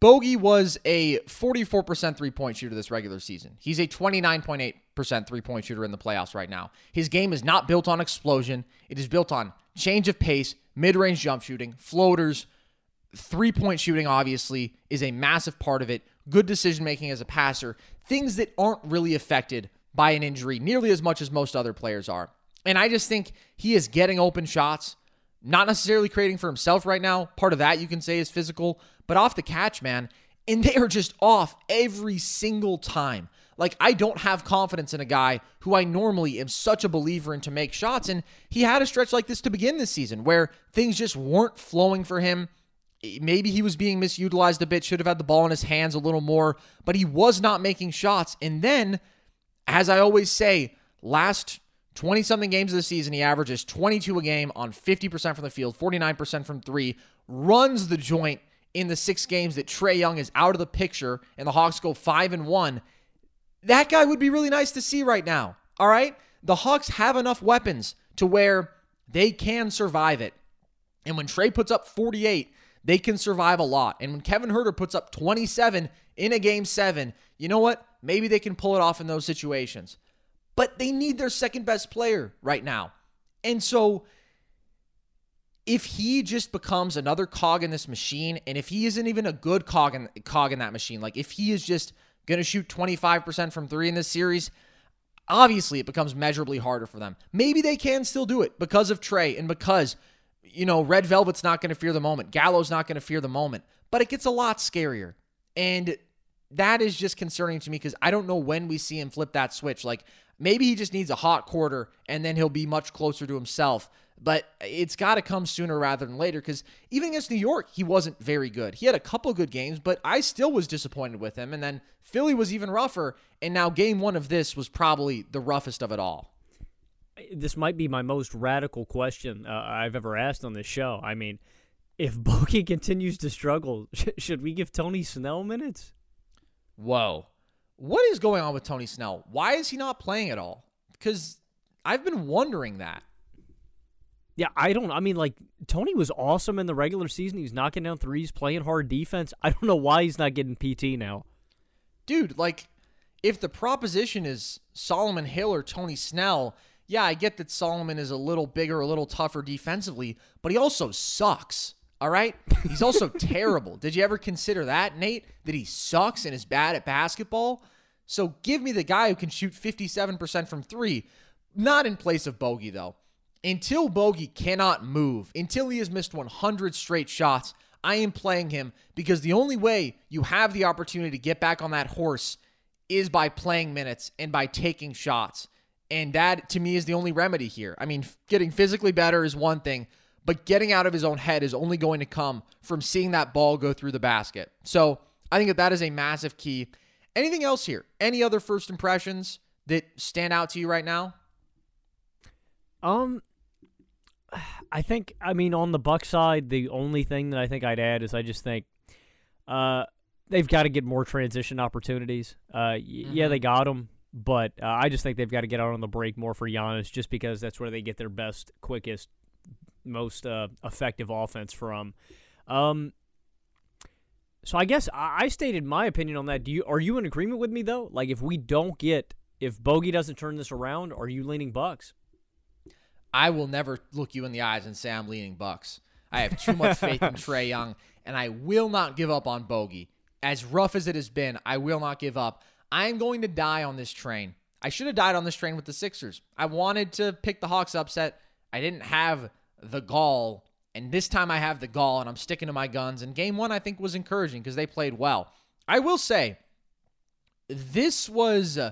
Bogey was a 44% three point shooter this regular season. He's a 29.8% three point shooter in the playoffs right now. His game is not built on explosion, it is built on change of pace, mid range jump shooting, floaters, three point shooting, obviously, is a massive part of it. Good decision making as a passer, things that aren't really affected by an injury nearly as much as most other players are. And I just think he is getting open shots, not necessarily creating for himself right now. Part of that you can say is physical, but off the catch, man. And they are just off every single time. Like, I don't have confidence in a guy who I normally am such a believer in to make shots. And he had a stretch like this to begin this season where things just weren't flowing for him. Maybe he was being misutilized a bit, should have had the ball in his hands a little more, but he was not making shots. And then, as I always say, last 20 something games of the season, he averages 22 a game on 50% from the field, 49% from three, runs the joint in the six games that Trae Young is out of the picture and the Hawks go 5 and 1. That guy would be really nice to see right now. All right? The Hawks have enough weapons to where they can survive it. And when Trae puts up 48, they can survive a lot. And when Kevin Huerter puts up 27 in a game seven, you know what? Maybe they can pull it off in those situations. But they need their second best player right now. And so if he just becomes another cog in this machine, and if he isn't even a good cog in, cog in that machine, like if he is just going to shoot 25% from three in this series, obviously it becomes measurably harder for them. Maybe they can still do it because of Trae and because, you know, Red Velvet's not going to fear the moment. Gallo's not going to fear the moment. But it gets a lot scarier. And that is just concerning to me because I don't know when we see him flip that switch. Like maybe he just needs a hot quarter and then he'll be much closer to himself. But it's got to come sooner rather than later because even against New York, he wasn't very good. He had a couple good games, but I still was disappointed with him. And then Philly was even rougher. And now game one of this was probably the roughest of it all. This might be my most radical question uh, I've ever asked on this show. I mean, if [LAUGHS] Bogey continues to struggle, [LAUGHS] sh- should we give Tony Snell minutes? Whoa. What is going on with Tony Snell? Why is he not playing at all? Because I've been wondering that. Yeah, I don't. I mean, like Tony was awesome in the regular season. He's knocking down threes, playing hard defense. I don't know why he's not getting PT now. Dude, like, if the proposition is Solomon Hill or Tony Snell, yeah, I get that Solomon is a little bigger, a little tougher defensively, but he also sucks. All right? He's also [LAUGHS] terrible. Did you ever consider that, Nate? That he sucks and is bad at basketball? So give me the guy who can shoot 57% from three, not in place of Bogey, though. Until Bogey cannot move, until he has missed 100 straight shots, I am playing him because the only way you have the opportunity to get back on that horse is by playing minutes and by taking shots. And that, to me, is the only remedy here. I mean, getting physically better is one thing, but getting out of his own head is only going to come from seeing that ball go through the basket. So I think that that is a massive key. Anything else here? Any other first impressions that stand out to you right now? Um, I think I mean on the Buck side, the only thing that I think I'd add is I just think uh they've got to get more transition opportunities. Uh, Mm-hmm. yeah, they got them, but uh, I just think they've got to get out on the break more for Giannis, just because that's where they get their best, quickest, most uh, effective offense from. Um, so I guess I, I stated my opinion on that. Do you are you in agreement with me though? Like if we don't get if Bogey doesn't turn this around, are you leaning Bucks? I will never look you in the eyes and say I'm leaning Bucks. I have too much faith in [LAUGHS] Trae Young, and I will not give up on Bogey. As rough as it has been, I will not give up. I am going to die on this train. I should have died on this train with the Sixers. I wanted to pick the Hawks upset. I didn't have the gall, and this time I have the gall, and I'm sticking to my guns. And game one, I think, was encouraging because they played well. I will say, this was uh,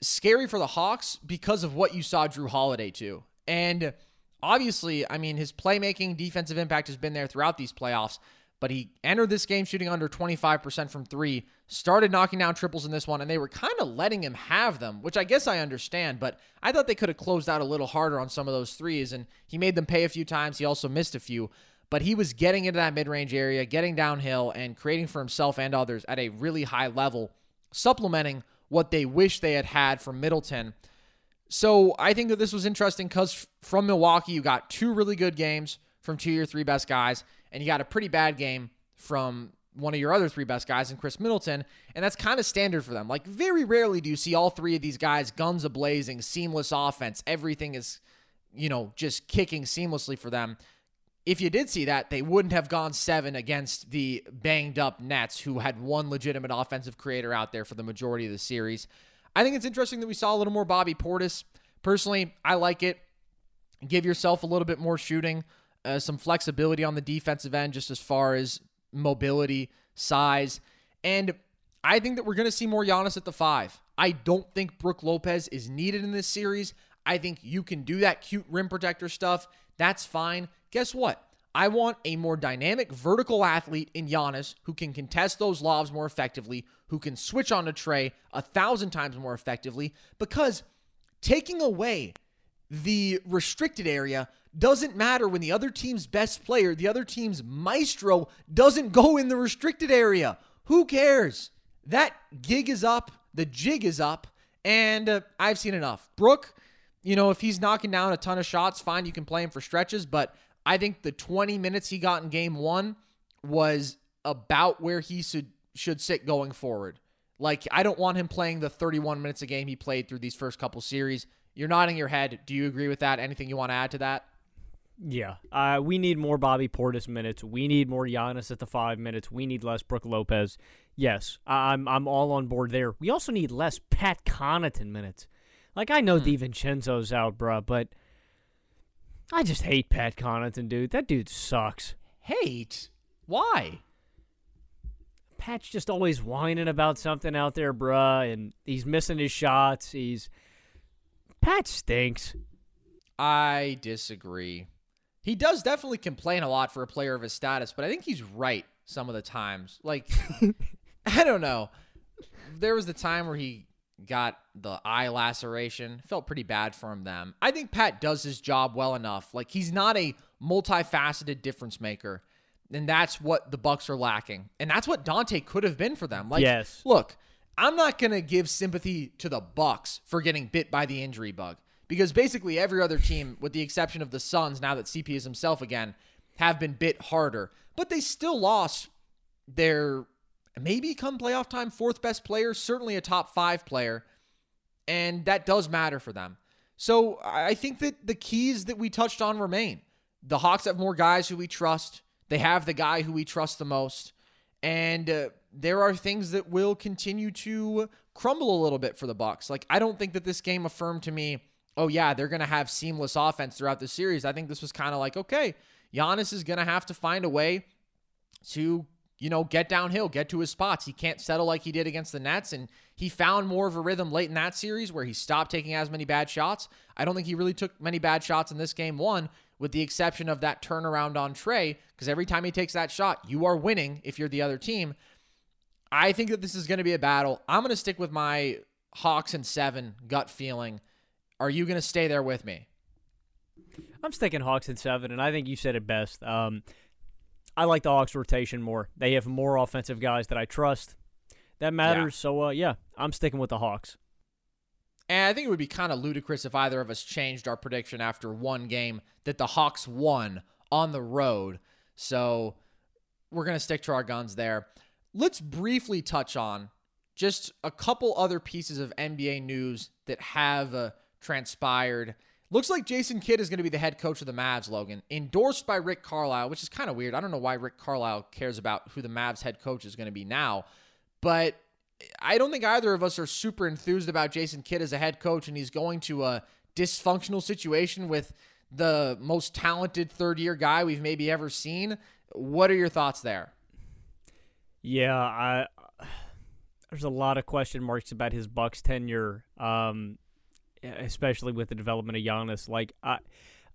scary for the Hawks because of what you saw Jrue Holiday do. And obviously, I mean, his playmaking, defensive impact has been there throughout these playoffs, but he entered this game shooting under 25% from three, started knocking down triples in this one, and they were kind of letting him have them, which I guess I understand, but I thought they could have closed out a little harder on some of those threes, and he made them pay a few times. He also missed a few. But he was getting into that mid range area, getting downhill, and creating for himself and others at a really high level, supplementing what they wish they had had from Middleton. So I think that this was interesting because from Milwaukee, you got two really good games from two your three best guys, and you got a pretty bad game from one of your other three best guys in Khris Middleton, and that's kind of standard for them. Like very rarely do you see all three of these guys guns a blazing, seamless offense. Everything is, you know, just kicking seamlessly for them. If you did see that, they wouldn't have gone seven against the banged up Nets, who had one legitimate offensive creator out there for the majority of the series. I think it's interesting that we saw a little more Bobby Portis. Personally, I like it. Give yourself a little bit more shooting, uh, some flexibility on the defensive end, just as far as mobility, size. And I think that we're going to see more Giannis at the five. I don't think Brook Lopez is needed in this series. I think you can do that cute rim protector stuff. That's fine. Guess what? I want a more dynamic vertical athlete in Giannis who can contest those lobs more effectively, who can switch on to Trae a thousand times more effectively, because taking away the restricted area doesn't matter when the other team's best player, the other team's maestro, doesn't go in the restricted area. Who cares? That gig is up, the jig is up, and uh, I've seen enough. Brook, you know, if he's knocking down a ton of shots, fine, you can play him for stretches, but I think the 20 minutes he got in game one was about where he should should sit going forward. Like I don't want him playing the 31 minutes a game he played through these first couple series. You're nodding your head. Do you agree with that? Anything you want to add to that? Yeah, uh, we need more Bobby Portis minutes. We need more Giannis at the five minutes. We need less Brook Lopez. Yes, I'm I'm all on board there. We also need less Pat Connaughton minutes. Like I know Hmm. DiVincenzo's out, bruh, but I just hate Pat Connaughton, dude. That dude sucks. Hate? Why? Pat's just always whining about something out there, bruh, and he's missing his shots. He's Pat stinks. I disagree. He does definitely complain a lot for a player of his status, but I think he's right some of the times. Like, [LAUGHS] I don't know. There was the time where he got the eye laceration. Felt pretty bad from them. I think Pat does his job well enough. Like he's not a multifaceted difference maker. And that's what the Bucks are lacking. And that's what Donte could have been for them. Like Yes. look, I'm not going to give sympathy to the Bucks for getting bit by the injury bug because basically every other team with the exception of the Suns now that CP is himself again have been bit harder. But they still lost their maybe come playoff time fourth best player, certainly a top 5 player, and that does matter for them. So I think that the keys that we touched on remain. The Hawks have more guys who we trust. They have the guy who we trust the most. And uh, there are things that will continue to crumble a little bit for the Bucks. Like I don't think that this game affirmed to me, oh yeah, they're going to have seamless offense throughout the series. I think this was kind of like, okay, Giannis is going to have to find a way to, you know, get downhill, get to his spots. He can't settle like he did against the Nets and he found more of a rhythm late in that series where he stopped taking as many bad shots. I don't think he really took many bad shots in this game one with the exception of that turnaround on Trae, because every time he takes that shot, you are winning if you're the other team. I think that this is going to be a battle. I'm going to stick with my Hawks and seven gut feeling. Are you going to stay there with me? I'm sticking Hawks in seven, and I think you said it best. Um, I like the Hawks rotation more. They have more offensive guys that I trust. That matters. Yeah. So uh, yeah, I'm sticking with the Hawks. And I think it would be kind of ludicrous if either of us changed our prediction after one game that the Hawks won on the road. So we're going to stick to our guns there. Let's briefly touch on just a couple other pieces of NBA news that have uh, transpired. Looks like Jason Kidd is going to be the head coach of the Mavs, Logan, endorsed by Rick Carlisle, which is kind of weird. I don't know why Rick Carlisle cares about who the Mavs head coach is going to be now, but I don't think either of us are super enthused about Jason Kidd as a head coach, and he's going to a dysfunctional situation with the most talented third year guy we've maybe ever seen. What are your thoughts there? Yeah, I [SIGHS] there's a lot of question marks about his Bucks tenure, um, especially with the development of Giannis. Like I.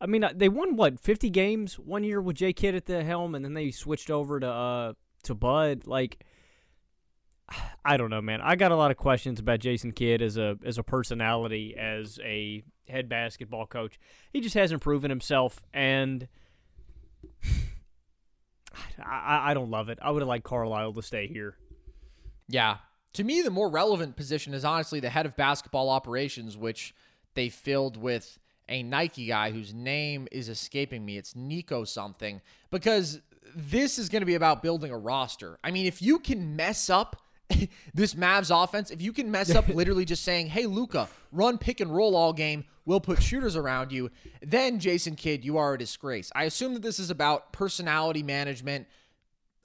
I mean, they won what fifty games one year with Jay Kidd at the helm, and then they switched over to uh, to Bud. Like, [SIGHS] I don't know, man. I got a lot of questions about Jason Kidd as a as a personality, as a head basketball coach. He just hasn't proven himself, and [SIGHS] I, I don't love it. I would have liked Carlisle to stay here. Yeah, to me, the more relevant position is honestly the head of basketball operations, which they filled with a Nike guy whose name is escaping me. It's Nico something because this is going to be about building a roster. I mean, if you can mess up [LAUGHS] this Mavs offense, if you can mess up [LAUGHS] literally just saying, hey, Luka, run pick and roll all game, we'll put shooters around you, then Jason Kidd, you are a disgrace. I assume that this is about personality management,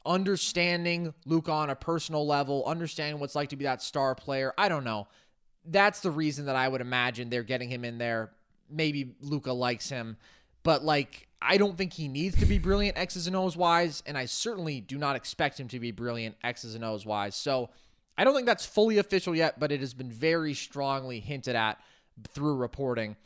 understanding Luka on a personal level, understanding what's like to be that star player. I don't know. That's the reason that I would imagine they're getting him in there. Maybe Luka likes him, but like I don't think he needs to be brilliant X's and O's wise, and I certainly do not expect him to be brilliant X's and O's wise. So I don't think that's fully official yet, but it has been very strongly hinted at through reporting.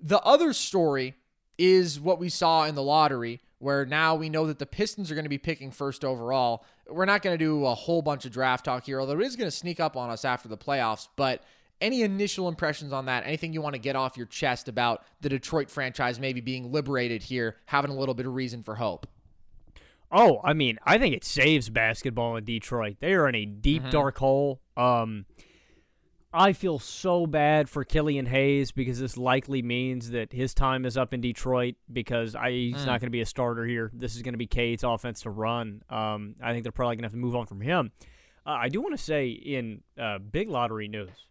The other story is what we saw in the lottery, where now we know that the Pistons are going to be picking first overall. We're not going to do a whole bunch of draft talk here, although it is going to sneak up on us after the playoffs, but any initial impressions on that? Anything you want to get off your chest about the Detroit franchise maybe being liberated here, having a little bit of reason for hope? Oh, I mean, I think it saves basketball in Detroit. They are in a deep, mm-hmm. dark hole. Um, I feel so bad for Killian Hayes because this likely means that his time is up in Detroit because I, he's mm. not going to be a starter here. This is going to be Cade's offense to run. Um, I think they're probably going to have to move on from him. Uh, I do want to say in uh, big lottery news,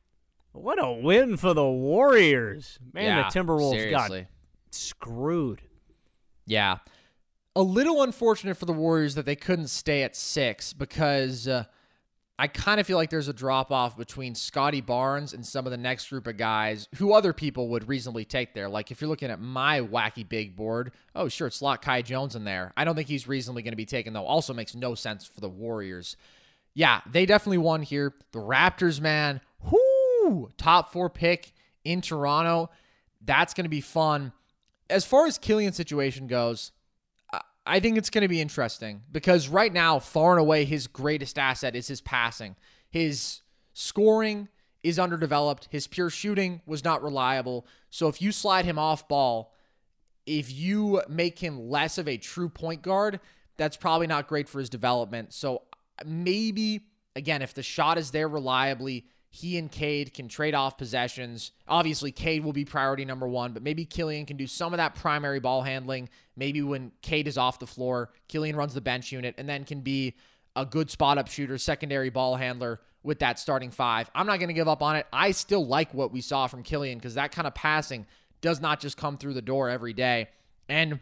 what a win for the Warriors. Man, yeah, the Timberwolves seriously. got screwed. Yeah. A little unfortunate for the Warriors that they couldn't stay at six because uh, I kind of feel like there's a drop off between Scottie Barnes and some of the next group of guys who other people would reasonably take there. Like if you're looking at my wacky big board, oh, sure, it's slot Kai Jones in there. I don't think he's reasonably going to be taken, though. Also makes no sense for the Warriors. Yeah, they definitely won here. The Raptors, man, whoo, top four pick in Toronto. That's going to be fun. As far as Killian's situation goes, I think it's going to be interesting because right now, far and away, his greatest asset is his passing. His scoring is underdeveloped. His pure shooting was not reliable. So if you slide him off ball, if you make him less of a true point guard, that's probably not great for his development. So uh, maybe, again, if the shot is there reliably, he and Cade can trade off possessions. Obviously, Cade will be priority number one, but maybe Killian can do some of that primary ball handling. Maybe when Cade is off the floor, Killian runs the bench unit and then can be a good spot up shooter, secondary ball handler with that starting five. I'm not going to give up on it. I still like what we saw from Killian because that kind of passing does not just come through the door every day. And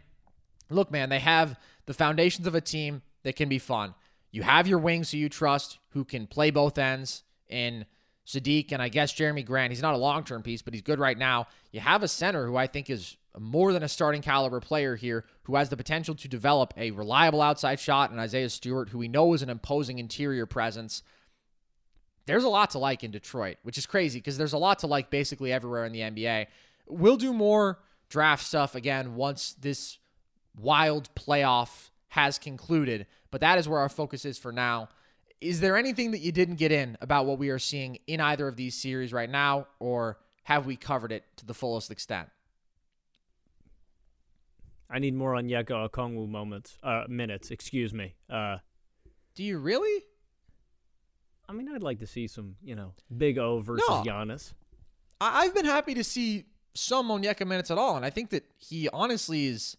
look, man, they have the foundations of a team that can be fun. You have your wings who you trust, who can play both ends in Saddiq and I guess Jerami Grant. He's not a long term piece, but he's good right now. You have a center who I think is more than a starting caliber player here, who has the potential to develop a reliable outside shot, and Isaiah Stewart, who we know is an imposing interior presence. There's a lot to like in Detroit, which is crazy because there's a lot to like basically everywhere in the NBA. We'll do more draft stuff again once this wild playoff has concluded, but that is where our focus is for now. Is there anything that you didn't get in about what we are seeing in either of these series right now, or have we covered it to the fullest extent? I need more Onyeka Okongwu moments, uh, minutes. Excuse me. Uh, Do you really? I mean, I'd like to see some, you know, Big O versus No. Giannis. I- I've been happy to see some Onyeka minutes at all, and I think that he honestly is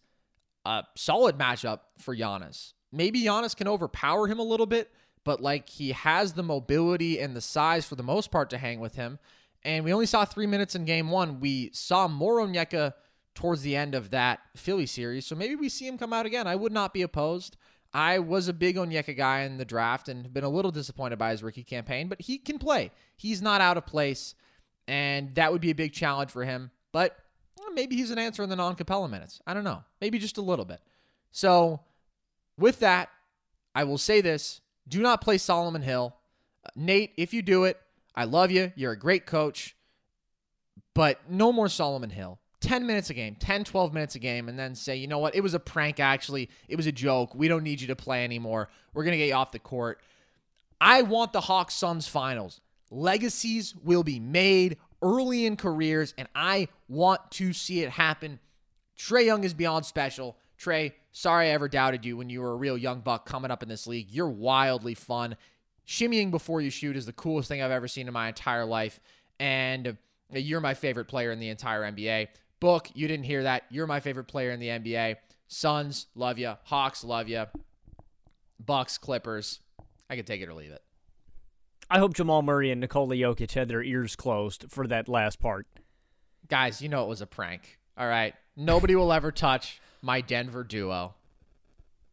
a solid matchup for Giannis. Maybe Giannis can overpower him a little bit, but like he has the mobility and the size for the most part to hang with him. And we only saw three minutes in game one. We saw more Onyeka towards the end of that Philly series, so maybe we see him come out again. I would not be opposed. I was a big Onyeka guy in the draft and been a little disappointed by his rookie campaign, but he can play. He's not out of place, and that would be a big challenge for him. But maybe he's an answer in the non Capela minutes. I don't know. Maybe just a little bit. So, with that, I will say this do not play Solomon Hill. Nate, if you do it, I love you. You're a great coach, but no more Solomon Hill. 10 minutes a game, 10, 12 minutes a game, and then say, you know what? It was a prank, actually. It was a joke. We don't need you to play anymore. We're going to get you off the court. I want the Hawks Suns finals. Legacies will be made early in careers, and I want to see it happen. Trae Young is beyond special. Trae, sorry I ever doubted you when you were a real young buck coming up in this league. You're wildly fun. Shimmying before you shoot is the coolest thing I've ever seen in my entire life. And uh, you're my favorite player in the entire NBA. Book, you didn't hear that. You're my favorite player in the NBA. Suns, love you. Hawks, love you. Bucks, Clippers. I could take it or leave it. I hope Jamal Murray and Nikola Jokic had their ears closed for that last part. Guys, you know it was a prank. All right. Nobody will ever touch my Denver duo.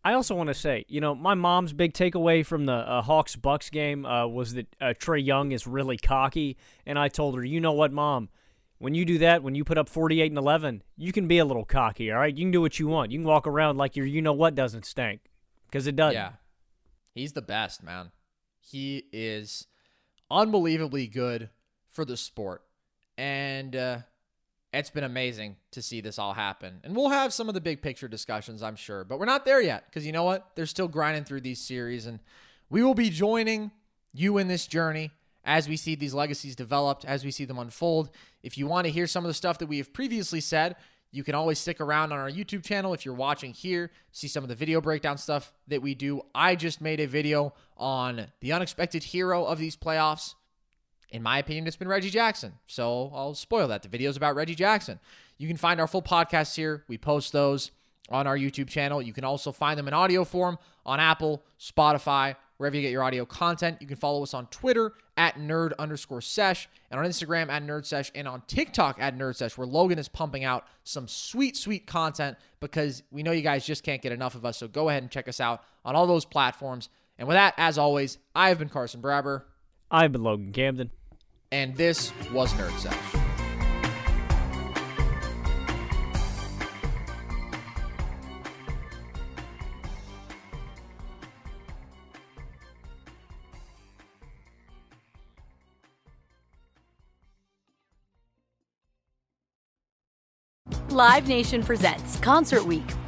I also want to say, you know, my mom's big takeaway from the uh, Hawks Bucks game uh, was that uh, Trae Young is really cocky, and I told her, you know what, mom, when you do that, when you put up 48 and 11, you can be a little cocky, all right? You can do what you want. You can walk around like your you know what doesn't stink, because it doesn't. Yeah. He's the best, man. He is unbelievably good for the sport. And uh, it's been amazing to see this all happen. And we'll have some of the big picture discussions, I'm sure. But we're not there yet because you know what? They're still grinding through these series. And we will be joining you in this journey as we see these legacies developed, as we see them unfold. If you want to hear some of the stuff that we have previously said, you can always stick around on our YouTube channel if you're watching here, see some of the video breakdown stuff that we do. I just made a video on the unexpected hero of these playoffs. In my opinion, it's been Reggie Jackson. So I'll spoil that. The video's about Reggie Jackson. You can find our full podcasts here. We post those on our YouTube channel. You can also find them in audio form on Apple, Spotify, wherever you get your audio content. You can follow us on Twitter at nerd underscore sesh and on Instagram at nerd sesh and on TikTok at nerd sesh, where Logan is pumping out some sweet, sweet content because we know you guys just can't get enough of us. So go ahead and check us out on all those platforms. And with that, as always, I have been Carson Brabber, I've been Logan Camden. And this was Nerd Sesh. Live Nation presents Concert Week.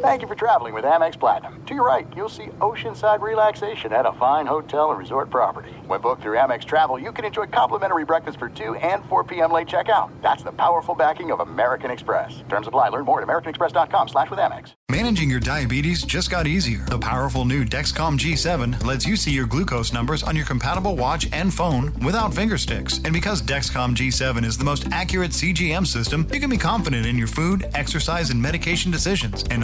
Thank you for traveling with Amex Platinum. To your right, you'll see oceanside relaxation at a fine hotel and resort property. When booked through Amex Travel, you can enjoy complimentary breakfast for 2 and 4 p.m. late checkout. That's the powerful backing of American Express. Terms apply. Learn more at americanexpress.com slash with Amex. Managing your diabetes just got easier. The powerful new Dexcom G7 lets you see your glucose numbers on your compatible watch and phone without finger sticks. And because Dexcom G7 is the most accurate CGM system, you can be confident in your food, exercise, and medication decisions. And